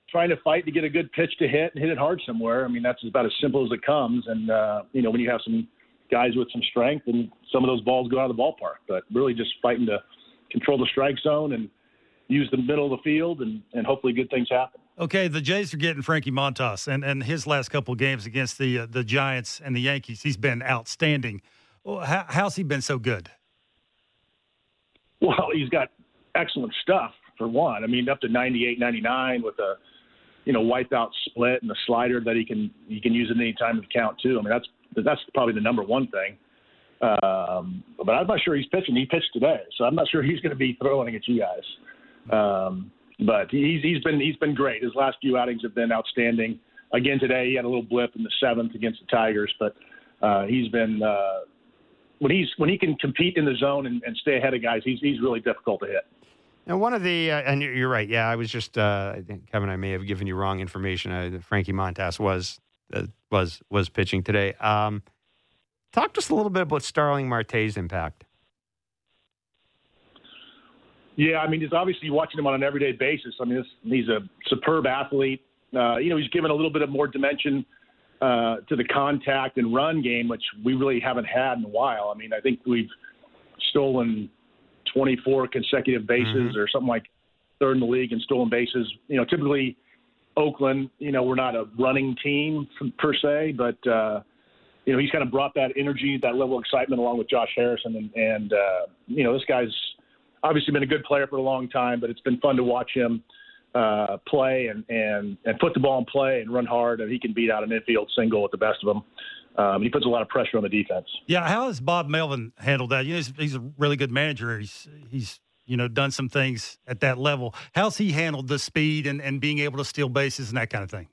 trying to fight to get a good pitch to hit and hit it hard somewhere. I mean that's about as simple as it comes. And uh, you know when you have some guys with some strength, and some of those balls go out of the ballpark, but really just fighting to control the strike zone and use the middle of the field, and, and hopefully good things happen. Okay, the Jays are getting Frankie Montas, and, and his last couple games against the uh, the Giants and the Yankees, he's been outstanding. Well, how, how's he been so good? Well, he's got excellent stuff for one. I mean, up to 98, 99 with a you know wipeout split and a slider that he can he can use at any time of count too. I mean, that's that's probably the number one thing. Um, but I'm not sure he's pitching. He pitched today, so I'm not sure he's going to be throwing at you guys. Um, but he's he's been he's been great. His last few outings have been outstanding. Again today, he had a little blip in the seventh against the Tigers, but uh, he's been uh, when he's when he can compete in the zone and, and stay ahead of guys, he's he's really difficult to hit. And one of the, uh, and you're right. Yeah, I was just, uh, I think Kevin, I may have given you wrong information. Uh, Frankie Montas was uh, was was pitching today. Um, talk to us a little bit about Starling Marte's impact. Yeah, I mean, he's obviously watching him on an everyday basis. I mean, this, he's a superb athlete. Uh, you know, he's given a little bit of more dimension uh, to the contact and run game, which we really haven't had in a while. I mean, I think we've stolen 24 consecutive bases mm-hmm. or something like third in the league in stolen bases. You know, typically Oakland, you know, we're not a running team per se, but uh, you know, he's kind of brought that energy, that level of excitement along with Josh Harrison, and, and uh, you know, this guy's obviously been a good player for a long time, but it's been fun to watch him uh, play and, and, and put the ball in play and run hard, and he can beat out an infield single with the best of them. Um, he puts a lot of pressure on the defense. Yeah, how has Bob Melvin handled that? You know, he's, he's, a really good manager. He's he's you know done some things at that level. How's he handled the speed and, and being able to steal bases and that kind of thing?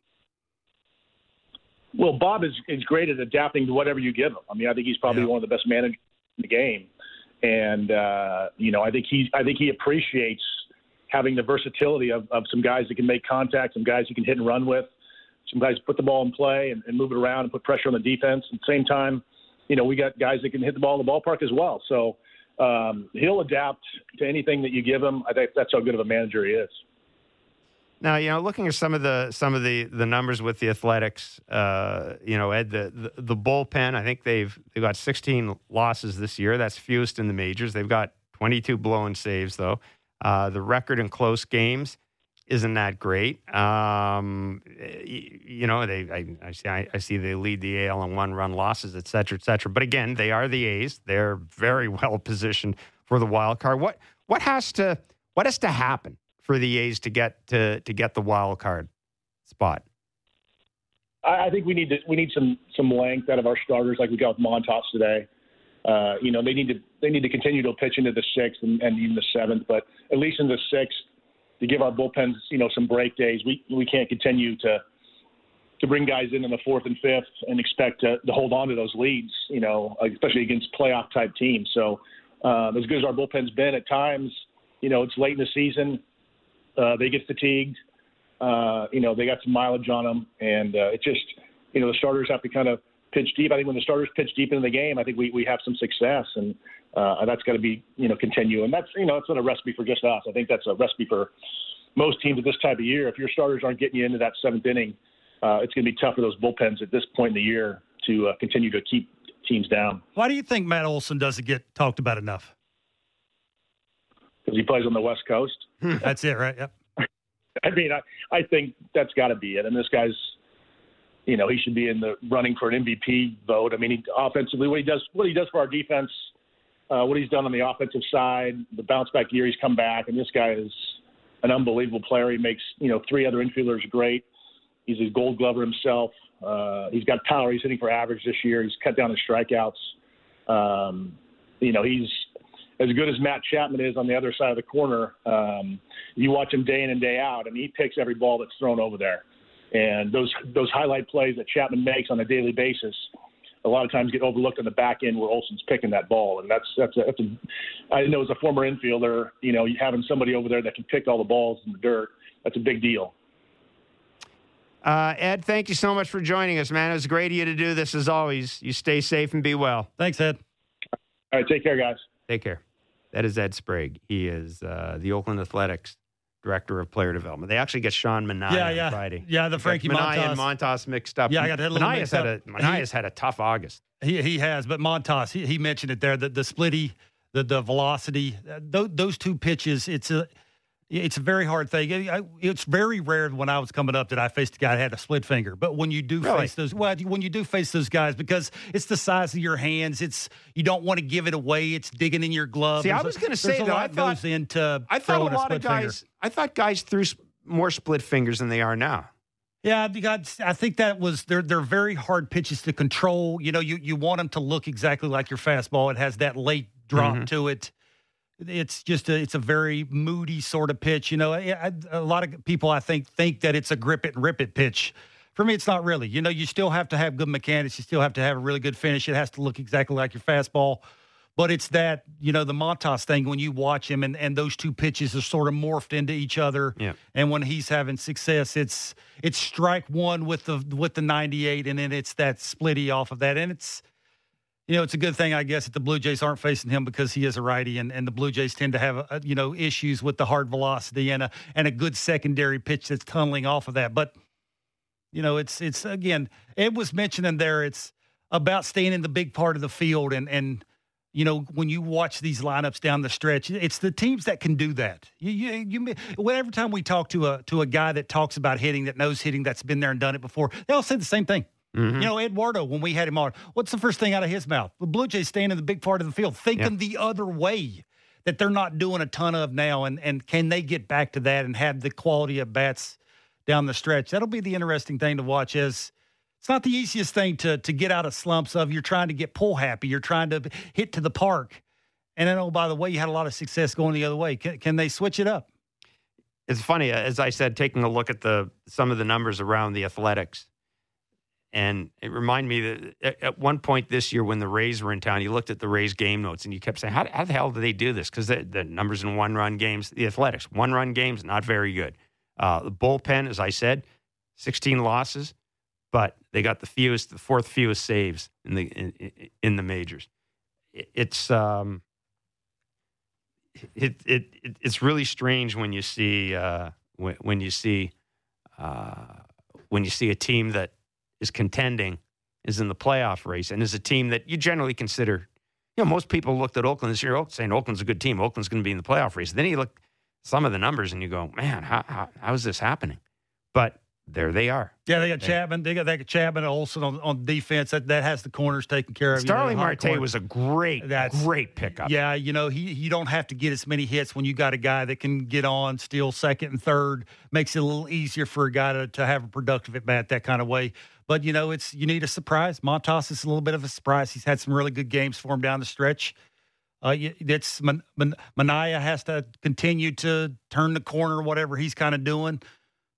Well, Bob is is great at adapting to whatever you give him. I mean, I think he's probably yeah. one of the best managers in the game and uh, you know I think he I think he appreciates having the versatility of, of some guys that can make contact, some guys you can hit and run with, some guys put the ball in play and, and move it around and put pressure on the defense. At the same time, you know we got guys that can hit the ball in the ballpark as well. So um, he'll adapt to anything that you give him. I think that's how good of a manager he is. Now, you know, looking at some of the some of the the numbers with the Athletics, uh, you know, Ed, the, the, the bullpen. I think they've they've got 16 losses this year. That's fewest in the majors. They've got 22 blown saves though. Uh, the record in close games isn't that great. Um, you know, they I, I see I, I, see they lead the AL in one run losses, et cetera, et cetera. But again, they are the A's. They're very well positioned for the wild card. What what has to what has to happen for the A's to get to to get the wild card spot? I think we need to we need some some length out of our starters, like we got with Montas today. Uh, you know, they need to they need to continue to pitch into the sixth and, and even the seventh, but at least in the sixth to give our bullpens you know some break days. We we can't continue to to bring guys in in the fourth and fifth and expect to, to hold on to those leads. You know, especially against playoff type teams. So uh, as good as our bullpen's been at times, you know, it's late in the season. Uh, they get fatigued. Uh, you know, they got some mileage on them, and uh, it just, you know, the starters have to kind of pitch deep. I think when the starters pitch deep into the game, I think we, we have some success, and uh, that's got to be, you know, continue. And that's, you know, that's not a recipe for just us. I think that's a recipe for most teams at this type of year. If your starters aren't getting you into that seventh inning, uh, it's going to be tough for those bullpens at this point in the year to uh, continue to keep teams down. Why do you think Matt Olson doesn't get talked about enough? Because he plays on the West Coast. That's it, right? Yep. I mean, I, I think that's got to be it. And this guy's, you know, he should be in the running for an MVP vote. I mean, he, offensively, what he does, what he does for our defense, uh, what he's done on the offensive side, the bounce back year he's come back, and this guy is an unbelievable player. He makes you know three other infielders great. He's a Gold Glover himself. Uh, he's got power. He's hitting for average this year. He's cut down his strikeouts. Um, you know, he's as good as Matt Chapman is on the other side of the corner, um, you watch him day in and day out, and he picks every ball that's thrown over there. And those those highlight plays that Chapman makes on a daily basis, a lot of times get overlooked on the back end where Olson's picking that ball, and that's that's a, that's a I know as a former infielder, you know, having somebody over there that can pick all the balls in the dirt, that's a big deal. Uh, Ed, thank you so much for joining us, man. It was great of you to do this as always. You stay safe and be well. Thanks, Ed. All right, take care, guys. Take care. That is Ed Sprague. He is uh, the Oakland Athletics director of player development. They actually get Sean Manaea Yeah, on yeah. Friday. Yeah, the Frankie Manaea and Montas. Montas mixed up. Yeah, I got that little mixed had up. a Manaea's had a tough August. He he has, but Montas he, he mentioned it there that the splitty, the the velocity, those, those two pitches. It's a it's a very hard thing. It's very rare when I was coming up that I faced a guy that had a split finger. But when you do Really? face those, well, when you do face those guys, because it's the size of your hands, it's you don't want to give it away. It's digging in your glove. See, I There's a- was going to say that. I thought goes into I thought a lot of split finger. guys. I thought guys threw more split fingers than they are now. Yeah, I think that was they're they're very hard pitches to control. You know, you you want them to look exactly like your fastball. It has that late drop Mhm. to it. It's just a, it's a very moody sort of pitch. You know, I, I- a lot of people I think think that it's a grip it and rip it pitch. For me, it's not really. You know, you still have to have good mechanics. You still have to have a really good finish. It has to look exactly like your fastball. But it's that, you know, the Montas thing when you watch him and, and those two pitches are sort of morphed into each other. Yeah. And when he's having success, it's it's strike one with the with the 98 and then it's that splitty off of that. And it's you know, it's a good thing, I guess, that the Blue Jays aren't facing him because he is a righty, and, and the Blue Jays tend to have, uh, you know, issues with the hard velocity and a and a good secondary pitch that's tunneling off of that. But you know, it's it's again, Ed was mentioning there. It's about staying in the big part of the field, and and you know, when you watch these lineups down the stretch, it's the teams that can do that. You you, you well, every time we talk to a to a guy that talks about hitting, that knows hitting, that's been there and done it before, they all say the same thing. Mm-hmm. You know, Eduardo, when we had him on, what's the first thing out of his mouth? The Blue Jays staying in the big part of the field, thinking the other way that they're not doing a ton of now. And, and can they get back to that and have the quality of bats down the stretch? That'll be the interesting thing to watch as it's not the easiest thing to, to get out of slumps of. You're trying to get pull happy. You're trying to hit to the park. And then, oh, by the way, you had a lot of success going the other way. Can, can they switch it up? It's funny, as I said, taking a look at the some of the numbers around the Athletics, and it reminded me that at, one point this year when the Rays were in town, you looked at the Rays game notes and you kept saying, "How, how the hell do they do this?" Because the, the numbers in one run games, the Athletics one run games, not very good. Uh, the bullpen, as I said, sixteen losses, but they got the fewest, the fourth fewest saves in the in- in the majors. It's um, it, it, it it's really strange when you see uh, when, when you see uh, when you see a team that is contending is in the playoff race and is a team that you generally consider. You know, most people looked at Oakland this year, oh, saying Oakland's a good team. Oakland's going to be in the playoff race. Then you look some of the numbers and you go, man, how, how, how is this happening? But there they are. Yeah, they got Chapman. They got, they got Chapman and Olson on, on defense. That, that has the corners taken care of. You know, Starling Marte corner. was a great, That's- great pickup. Yeah, you know, he you don't have to get as many hits when you got a guy that can get on, steal second and third. Makes it a little easier for a guy to, to have a productive at bat that kind of way. But you know, it's you need a surprise. Montas is a little bit of a surprise. He's had some really good games for him down the stretch. Uh, it's Man- Man- Manaea has to continue to turn the corner, whatever he's kind of doing.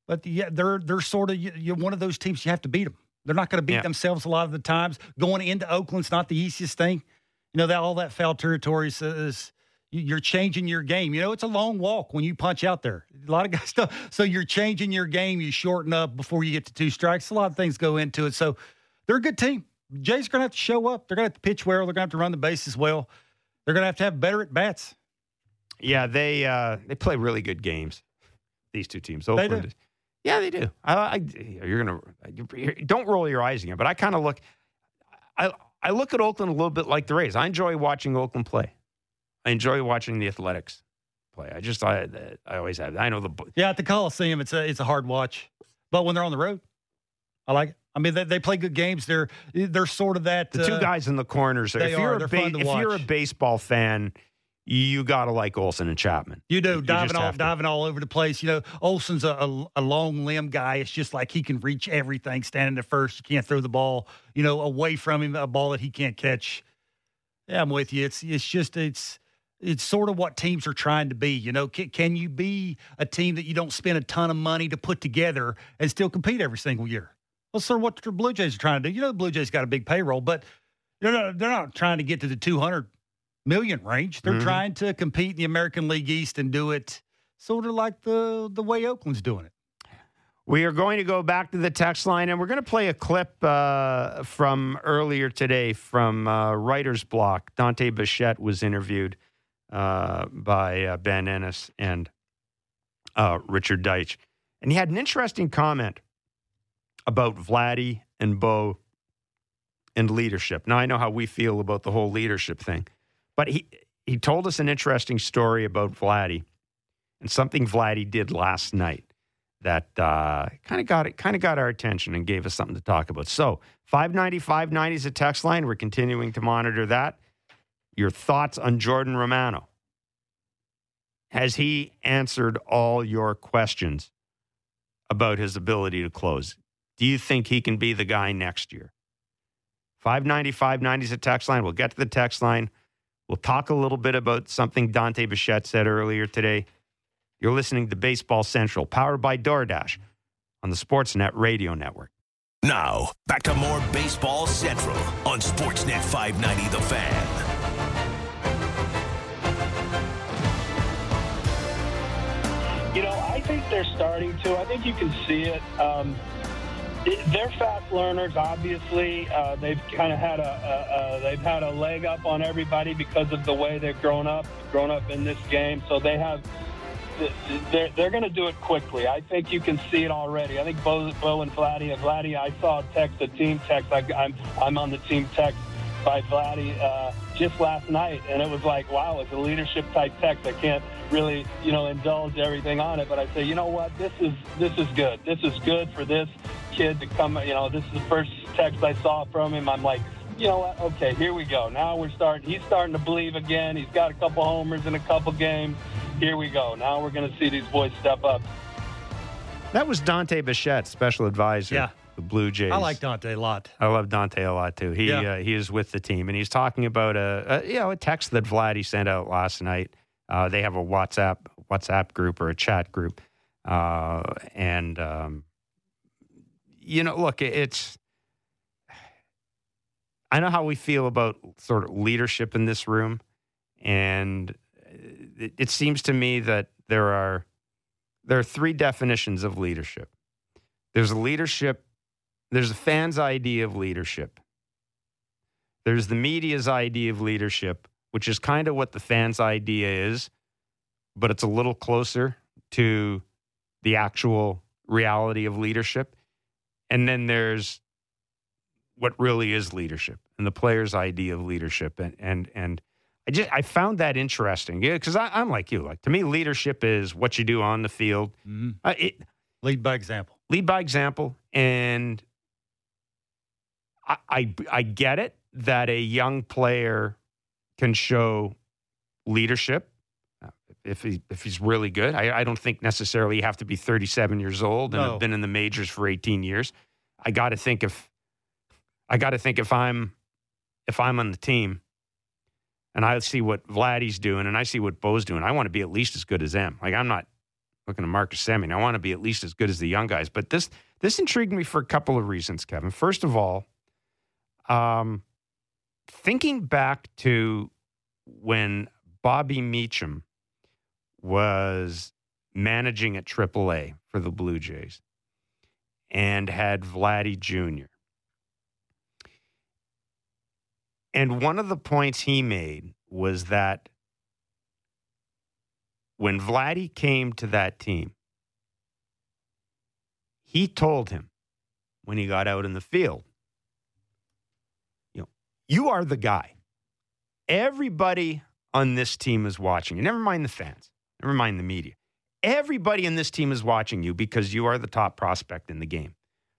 But yeah, they're they're sort of you, you're one of those teams you have to beat them. They're not going to beat Yeah. themselves a lot of the times. Going into Oakland's not the easiest thing. You know that all that foul territory is, is you're changing your game. You know it's a long walk when you punch out there. A lot of guys don't. So you're changing your game. You shorten up before you get to two strikes. A lot of things go into it. So they're a good team. Jay's going to have to show up. They're going to have to pitch well. They're going to have to run the bases well. They're going to have to have better at bats. Yeah, they uh, they play really good games. These two teams, They Oakland. do. Yeah, they do. I, I you're gonna don't roll your eyes again, but I kind of look. I I look at Oakland a little bit like the Rays. I enjoy watching Oakland play. I enjoy watching the Athletics play. I just I I always have. I know the Yeah, at the Coliseum, it's a it's a hard watch, but when they're on the road, I like it. I mean, they, they play good games. They're they're sort of that. the two uh, guys in the corners. they If you're are. a ba- if you're a baseball fan, you gotta like Olson and Chapman. You do You diving all diving all over the place. You know, Olson's a, a, a long limb guy. It's just like he can reach everything standing at first. You can't throw the ball, you know, away from him, a ball that he can't catch. Yeah, I'm with you. It's it's just it's it's sort of what teams are trying to be. You know, can, can you be a team that you don't spend a ton of money to put together and still compete every single year? Well, sir, what the Blue Jays are trying to do, you know, the Blue Jays got a big payroll, but they're not, they're not trying to get to the 200 million range. They're Mhm. trying to compete in the American League East and do it sort of like the, the way Oakland's doing it. We are going to go back to the text line, and we're going to play a clip uh, from earlier today from uh, Writer's Block. Dante Bichette was interviewed uh, by uh, Ben Ennis and uh, Richard Deitch, and he had an interesting comment about Vladdy and Bo and leadership. Now I know how we feel about the whole leadership thing, but he he told us an interesting story about Vladdy and something Vladdy did last night that uh, kind of got it, kind of got our attention and gave us something to talk about. So 590 590 is a text line. We're continuing to monitor that. Your thoughts on Jordan Romano? Has he answered all your questions about his ability to close? Do you think he can be the guy next year? 590 590 is a text line. We'll get to the text line. We'll talk a little bit about something Dante Bichette said earlier today. You're listening to Baseball Central, powered by DoorDash on the Sportsnet Radio Network. Now, back to more Baseball Central on Sportsnet 590 The Fan. They're starting to. I think you can see it. Um, they're fast learners. Obviously, uh, they've kind of had a, a, a they've had a leg up on everybody because of the way they've grown up, grown up in this game. So they have. They're, they're going to do it quickly. I think you can see it already. I think Bo, Bo and Vladdy. Vladdy, I saw a text, a team text. I, I'm I'm on the team text by Vladdy uh, just last night, and it was like, wow, it's a leadership type text. I can't really, you know, indulge everything on it, but I say, you know what, this is this is good. This is good for this kid to come. You know, this is the first text I saw from him. I'm like, you know what? Okay, here we go. Now we're starting. He's starting to believe again. He's got a couple homers in a couple games. Here we go. Now we're going to see these boys step up. That was Dante Bichette, special advisor. Yeah. The Blue Jays. I like Dante a lot. I love Dante a lot too. He Yeah. uh, he is with the team, and he's talking about a, a you know a text that Vladdy sent out last night. Uh, they have a WhatsApp WhatsApp group or a chat group, uh, and um, you know, look, it's. I know how we feel about sort of leadership in this room, and it, it seems to me that there are there are three definitions of leadership. There's leadership there's a fan's idea of leadership. There's the media's idea of leadership, which is kind of what the fan's idea is, but it's a little closer to the actual reality of leadership. And then there's what really is leadership and the player's idea of leadership. And and and I just I found that interesting. Yeah, because I'm like you. Like to me, leadership is what you do on the field. Mhm. Uh, it, Lead by example. lead by example and I, I i get it that a young player can show leadership uh, if he if he's really good i, I don't think necessarily you have to be 37 years old and No. have been in the majors for 18 years i got to think if i got to think if i'm if i'm on the team and i see what vladdy's doing and i see what bo's doing i want to be at least as good as them like i'm not looking at Marcus Semien. I want to be at least as good as the young guys. But this this intrigued me for a couple of reasons, Kevin. First of all, um, thinking back to when Bobby Meacham was managing at AAA for the Blue Jays and had Vladdy Jr. And one of the points he made was that when Vladdy came to that team, he told him when he got out in the field, you are the guy. Everybody on this team is watching you. Never mind the fans, never mind the media. Everybody in this team is watching you because you are the top prospect in the game.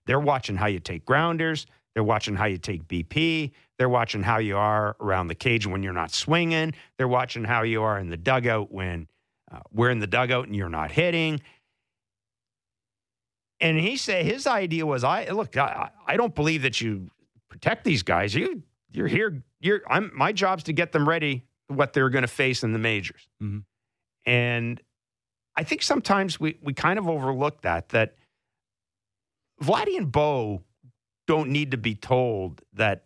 They're watching how you take grounders. They're watching how you take BP. They're watching how you are around the cage when you're not swinging. They're watching how you are in the dugout when uh, we're in the dugout and you're not hitting. And he said his idea was, I look, I, I don't believe that you protect these guys. You you're here. You're I'm my job's to get them ready what they're going to face in the majors. Mhm. And I think sometimes we we kind of overlook that that Vladdy and Bo don't need to be told that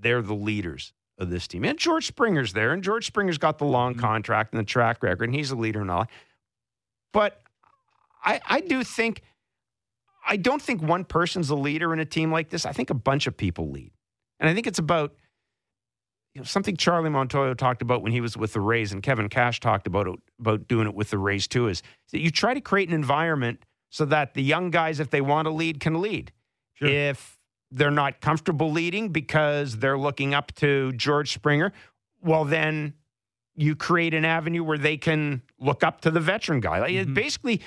they're the leaders of this team. And George Springer's there, and George Springer's got the long contract and the track record, and he's a leader and all. But I, I do think, I don't think one person's a leader in a team like this. I think a bunch of people lead. And I think it's about you know, something Charlie Montoyo talked about when he was with the Rays, and Kevin Cash talked about it, about doing it with the Rays too. Is that you try to create an environment so that the young guys, if they want to lead, can lead. If they're not comfortable leading because they're looking up to George Springer, well, then you create an avenue where they can look up to the veteran guy. Like it mm-hmm. basically,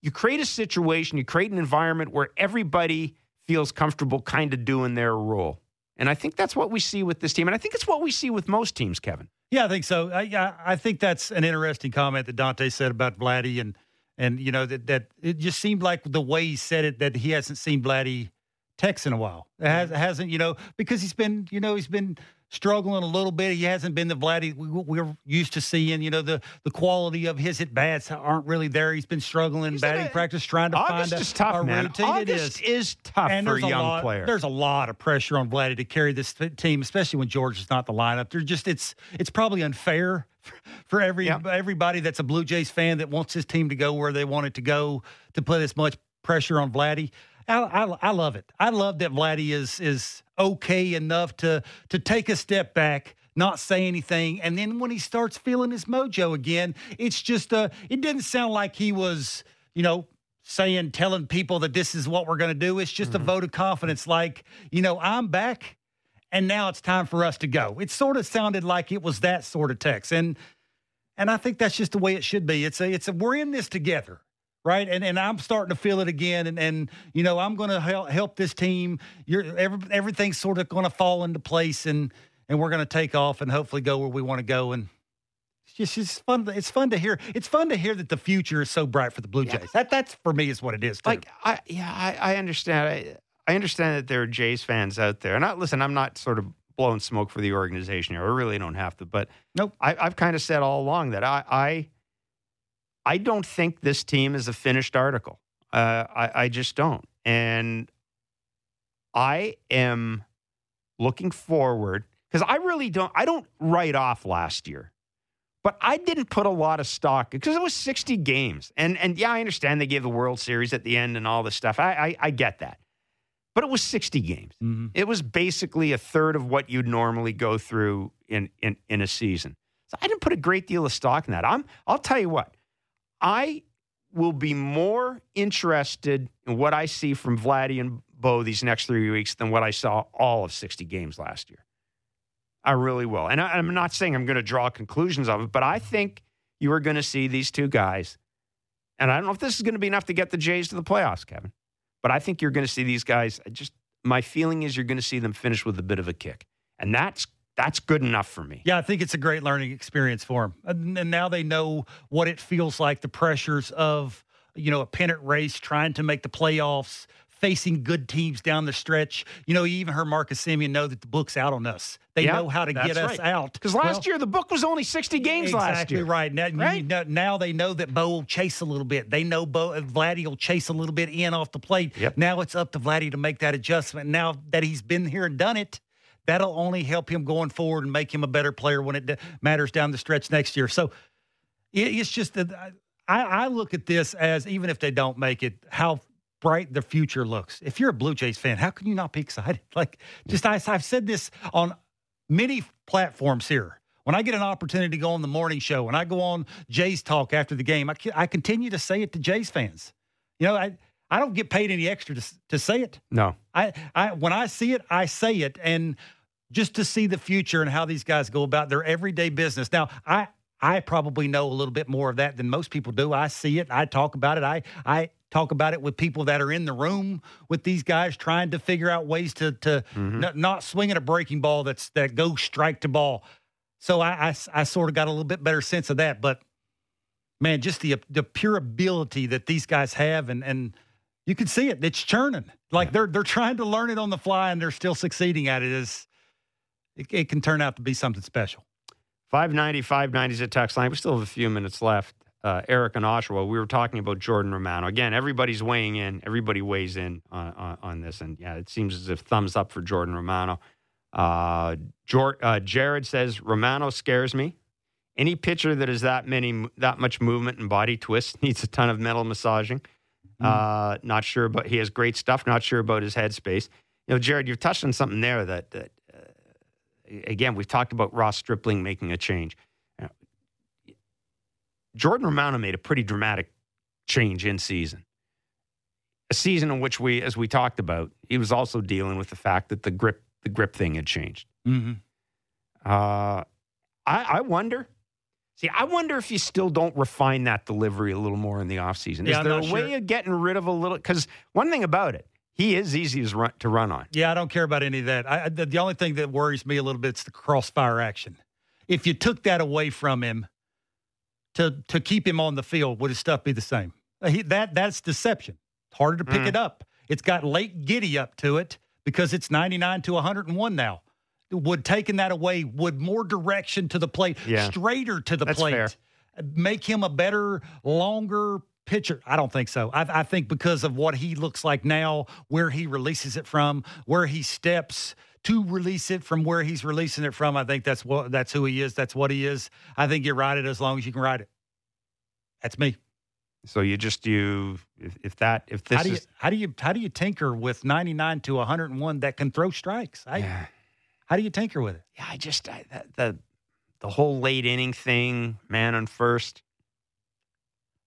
you create a situation, you create an environment where everybody feels comfortable kind of doing their role. And I think that's what we see with this team. And I think it's what we see with most teams, Kevin. Yeah, I think so. I, I, I think that's an interesting comment that Dante said about Vladdy, and and you know that that it just seemed like the way he said it that he hasn't seen Vladdy text in a while. It has, hasn't you know because he's been you know he's been struggling a little bit. He hasn't been the Vladdy we, we're used to seeing. You know the the quality of his at bats aren't really there. He's been struggling in batting practice, trying to August find a, is tough, a man. routine. August it is. is tough and for a young lot, player. There's a lot of pressure on Vladdy to carry this team, especially when George is not the lineup. They're just it's it's probably unfair for every everybody that's a Blue Jays fan that wants his team to go where they want it to go to put as much pressure on Vladdy. I, I, I love it. I love that Vladdy is is okay enough to to take a step back, not say anything, and then when he starts feeling his mojo again, it's just uh it didn't sound like he was you know saying telling people that this is what we're going to do. It's just a vote of confidence, like you know I'm back, and now it's time for us to go. It sort of sounded like it was that sort of text, and and I think that's just the way it should be. It's a it's a we're in this together right? And and I'm starting to feel it again. And and you know I'm going to help help this team. You're every, everything's sort of going to fall into place, and and we're going to take off and hopefully go where we want to go. And it's just it's fun. It's fun to hear. It's fun to hear that the future is so bright for the Blue Jays. That that's for me is what it is. Too. Like I yeah, I, I understand. I, I understand that there are Jays fans out there. And I listen, I'm not sort of blowing smoke for the organization here. I really don't have to. But nope. I, I've kind of said all along that I I I don't think this team is a finished article. Uh, I, I just don't. And I am looking forward because I really don't. I don't write off last year, but I didn't put a lot of stock because it was 60 games. And and yeah, I understand they gave the World Series at the end and all this stuff. I I, I get that, but it was 60 games. It was basically a third of what you'd normally go through in in in a season. So I didn't put a great deal of stock in that. I'm. I'll tell you what. I will be more interested in what I see from Vladdy and Bo these next three weeks than what I saw all of 60 games last year. I really will. And I, I'm not saying I'm going to draw conclusions of it, but I think you are going to see these two guys. And I don't know if this is going to be enough to get the Jays to the playoffs, Kevin, but I think you're going to see these guys. Just my feeling is you're going to see them finish with a bit of a kick. And that's that's good enough for me. Yeah, I think it's a great learning experience for them. And, and now they know what it feels like the pressures of, you know, a pennant race, trying to make the playoffs, facing good teams down the stretch. You know, you even heard Marcus Semien know that the book's out on us. They Yeah, know how to get us right. out. Because last Well, year the book was only 60 games exactly last year. right. Now, Right? know- now they know that Bo will chase a little bit. They know Bo Vladdy will chase a little bit in off the plate. Now it's up to Vladdy to make that adjustment. Now that he's been here and done it, that'll only help him going forward and make him a better player when it matters down the stretch next year. So it's just that uh, I, I look at this as even if they don't make it, how bright the future looks. If you're a Blue Jays fan, how can you not be excited? Like, just I, I've said this on many platforms here. When I get an opportunity to go on the morning show, when I go on Jays Talk after the game, I, I continue to say it to Jays fans. You know, I, I don't get paid any extra to, to say it. No. I, I when I see it, I say it, and just to see the future and how these guys go about their everyday business. Now, I I probably know a little bit more of that than most people do. I see it, I talk about it, I I talk about it with people that are in the room with these guys trying to figure out ways to to mm-hmm. n- not swinging a breaking ball that's that goes strike to ball. So I I sort of got a little bit better sense of that, but man, just the the pure ability that these guys have, and and you can see it. It's churning. Like they're they're trying to learn it on the fly, and they're still succeeding at it. Is it, it can turn out to be something special. 590, 590 is a text line. We still have a few minutes left. uh, Eric and Oshawa, we were talking about Jordan Romano. Again, everybody's weighing in. Everybody weighs in on, on, on this. And yeah, it seems as if thumbs up for Jordan Romano. Uh, Jor- uh, Jared says, Romano scares me. Any pitcher that has that many, that much movement and body twist needs a ton of mental massaging. Uh, not sure, but he has great stuff. Not sure about his headspace. You know, Jared, you've touched on something there that, that uh, again, we've talked about Ross Stripling making a change. Uh, Jordan Romano made a pretty dramatic change in season. A season in which we, as we talked about, he was also dealing with the fact that the grip, the grip thing had changed. Mm-hmm. Uh, I, I wonder. See, I wonder if you still don't refine that delivery a little more in the offseason. Yeah, Is there a not way of getting rid of a little? Because one thing about it, he is easy to run, to run on. Yeah, I don't care about any of that. I, the, the only thing that worries me a little bit is the crossfire action. If you took that away from him to to keep him on the field, would his stuff be the same? Uh, He, that that's deception. It's harder to pick Mm. it up. It's got late giddy up to it because it's 99 to 101 now. Would taking that away would more direction to the plate, Yeah. straighter to the That's plate, fair. make him a better, longer pitcher? I don't think so. I, I think because of what he looks like now, where he releases it from, where he steps to release it from where he's releasing it from, I think that's what that's who he is. That's what he is. I think you ride it as long as you can ride it. That's me. So you just you if, if that if this how do you is how do you how do you tinker with 99 to 101 that can throw strikes? I, Yeah. How do you tinker with it? yeah, I just I, that, the the whole late inning thing, man on first.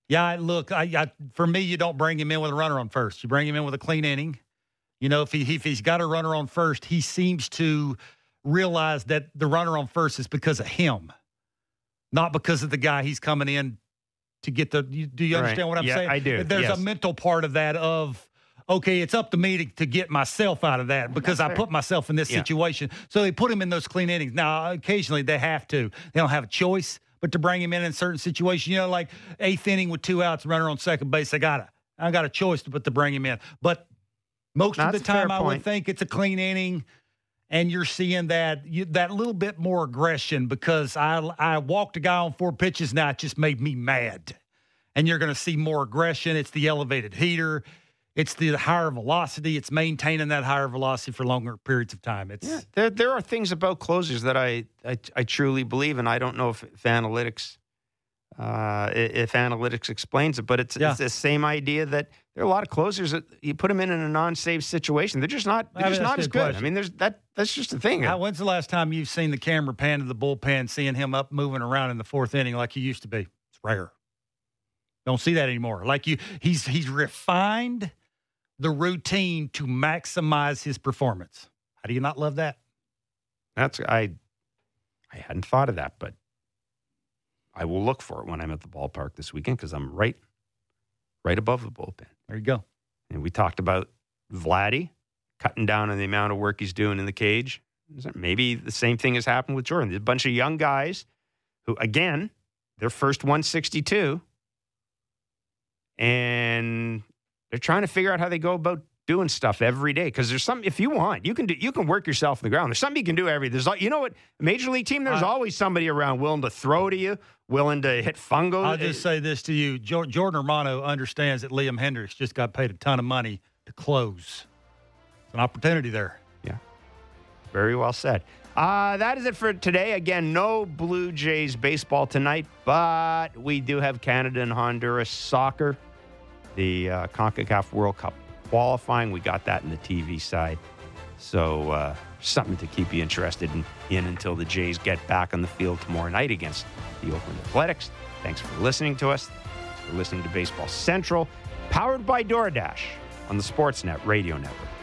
Yeah, I- look, I, I for me, you don't bring him in with a runner on first. You bring him in with a clean inning. You know, if he if he's got a runner on first, he seems to realize that the runner on first is because of him, not because of the guy he's coming in to get the. Do you Right. understand what I'm Yeah, saying? I do, There's yes. a mental part of that of. Okay, it's up to me to, to get myself out of that because I put myself in this Yeah. situation. So they put him in those clean innings. Now, occasionally they have to. They don't have a choice, but to bring him in in certain situations, you know, like eighth inning with two outs, runner on second base, I got to I got a choice to put to bring him in. But most of the time, I would think it's a clean inning, and you're seeing that you, that little bit more aggression because I I walked a guy on four pitches now. It just made me mad, and you're going to see more aggression. It's the elevated heater. It's the higher velocity. It's maintaining that higher velocity for longer periods of time. It's Yeah, there there are things about closers that I I, I truly believe, and I don't know if, if analytics uh, if analytics explains it, but it's Yeah. it's the same idea that there are a lot of closers that you put them in in a non-save situation, they're just not they're I mean, just not as good good. I mean, there's that that's just the thing. How, when's the last time you've seen the camera pan to the bullpen, seeing him up moving around in the fourth inning like he used to be? It's rare. Don't see that anymore. Like you, he's he's refined the routine to maximize his performance. How do you not love that? That's I I hadn't thought of that, but I will look for it when I'm at the ballpark this weekend because I'm right right above the bullpen. There you go. And we talked about Vladdy cutting down on the amount of work he's doing in the cage. Maybe the same thing has happened with Jordan. There's a bunch of young guys who, again, their first 162, and they're trying to figure out how they go about doing stuff every day. Because there's some, if you want, you can do, you can work yourself in the ground. There's something you can do every. There's, you know what, major league team. There's Uh, always somebody around willing to throw to you, willing to hit fungo. I'll just say this to you: Jor- Jordan Romano understands that Liam Hendriks just got paid a ton of money to close. It's an opportunity there. Yeah. Very well said. Uh, that is it for today. Again, no Blue Jays baseball tonight, but we do have Canada and Honduras soccer, the uh, CONCACAF World Cup qualifying. We got that in the TV side. So, uh, something to keep you interested in, in until the Jays get back on the field tomorrow night against the Oakland Athletics. Thanks for listening to us. Thanks for listening to Baseball Central, powered by DoorDash on the Sportsnet Radio Network.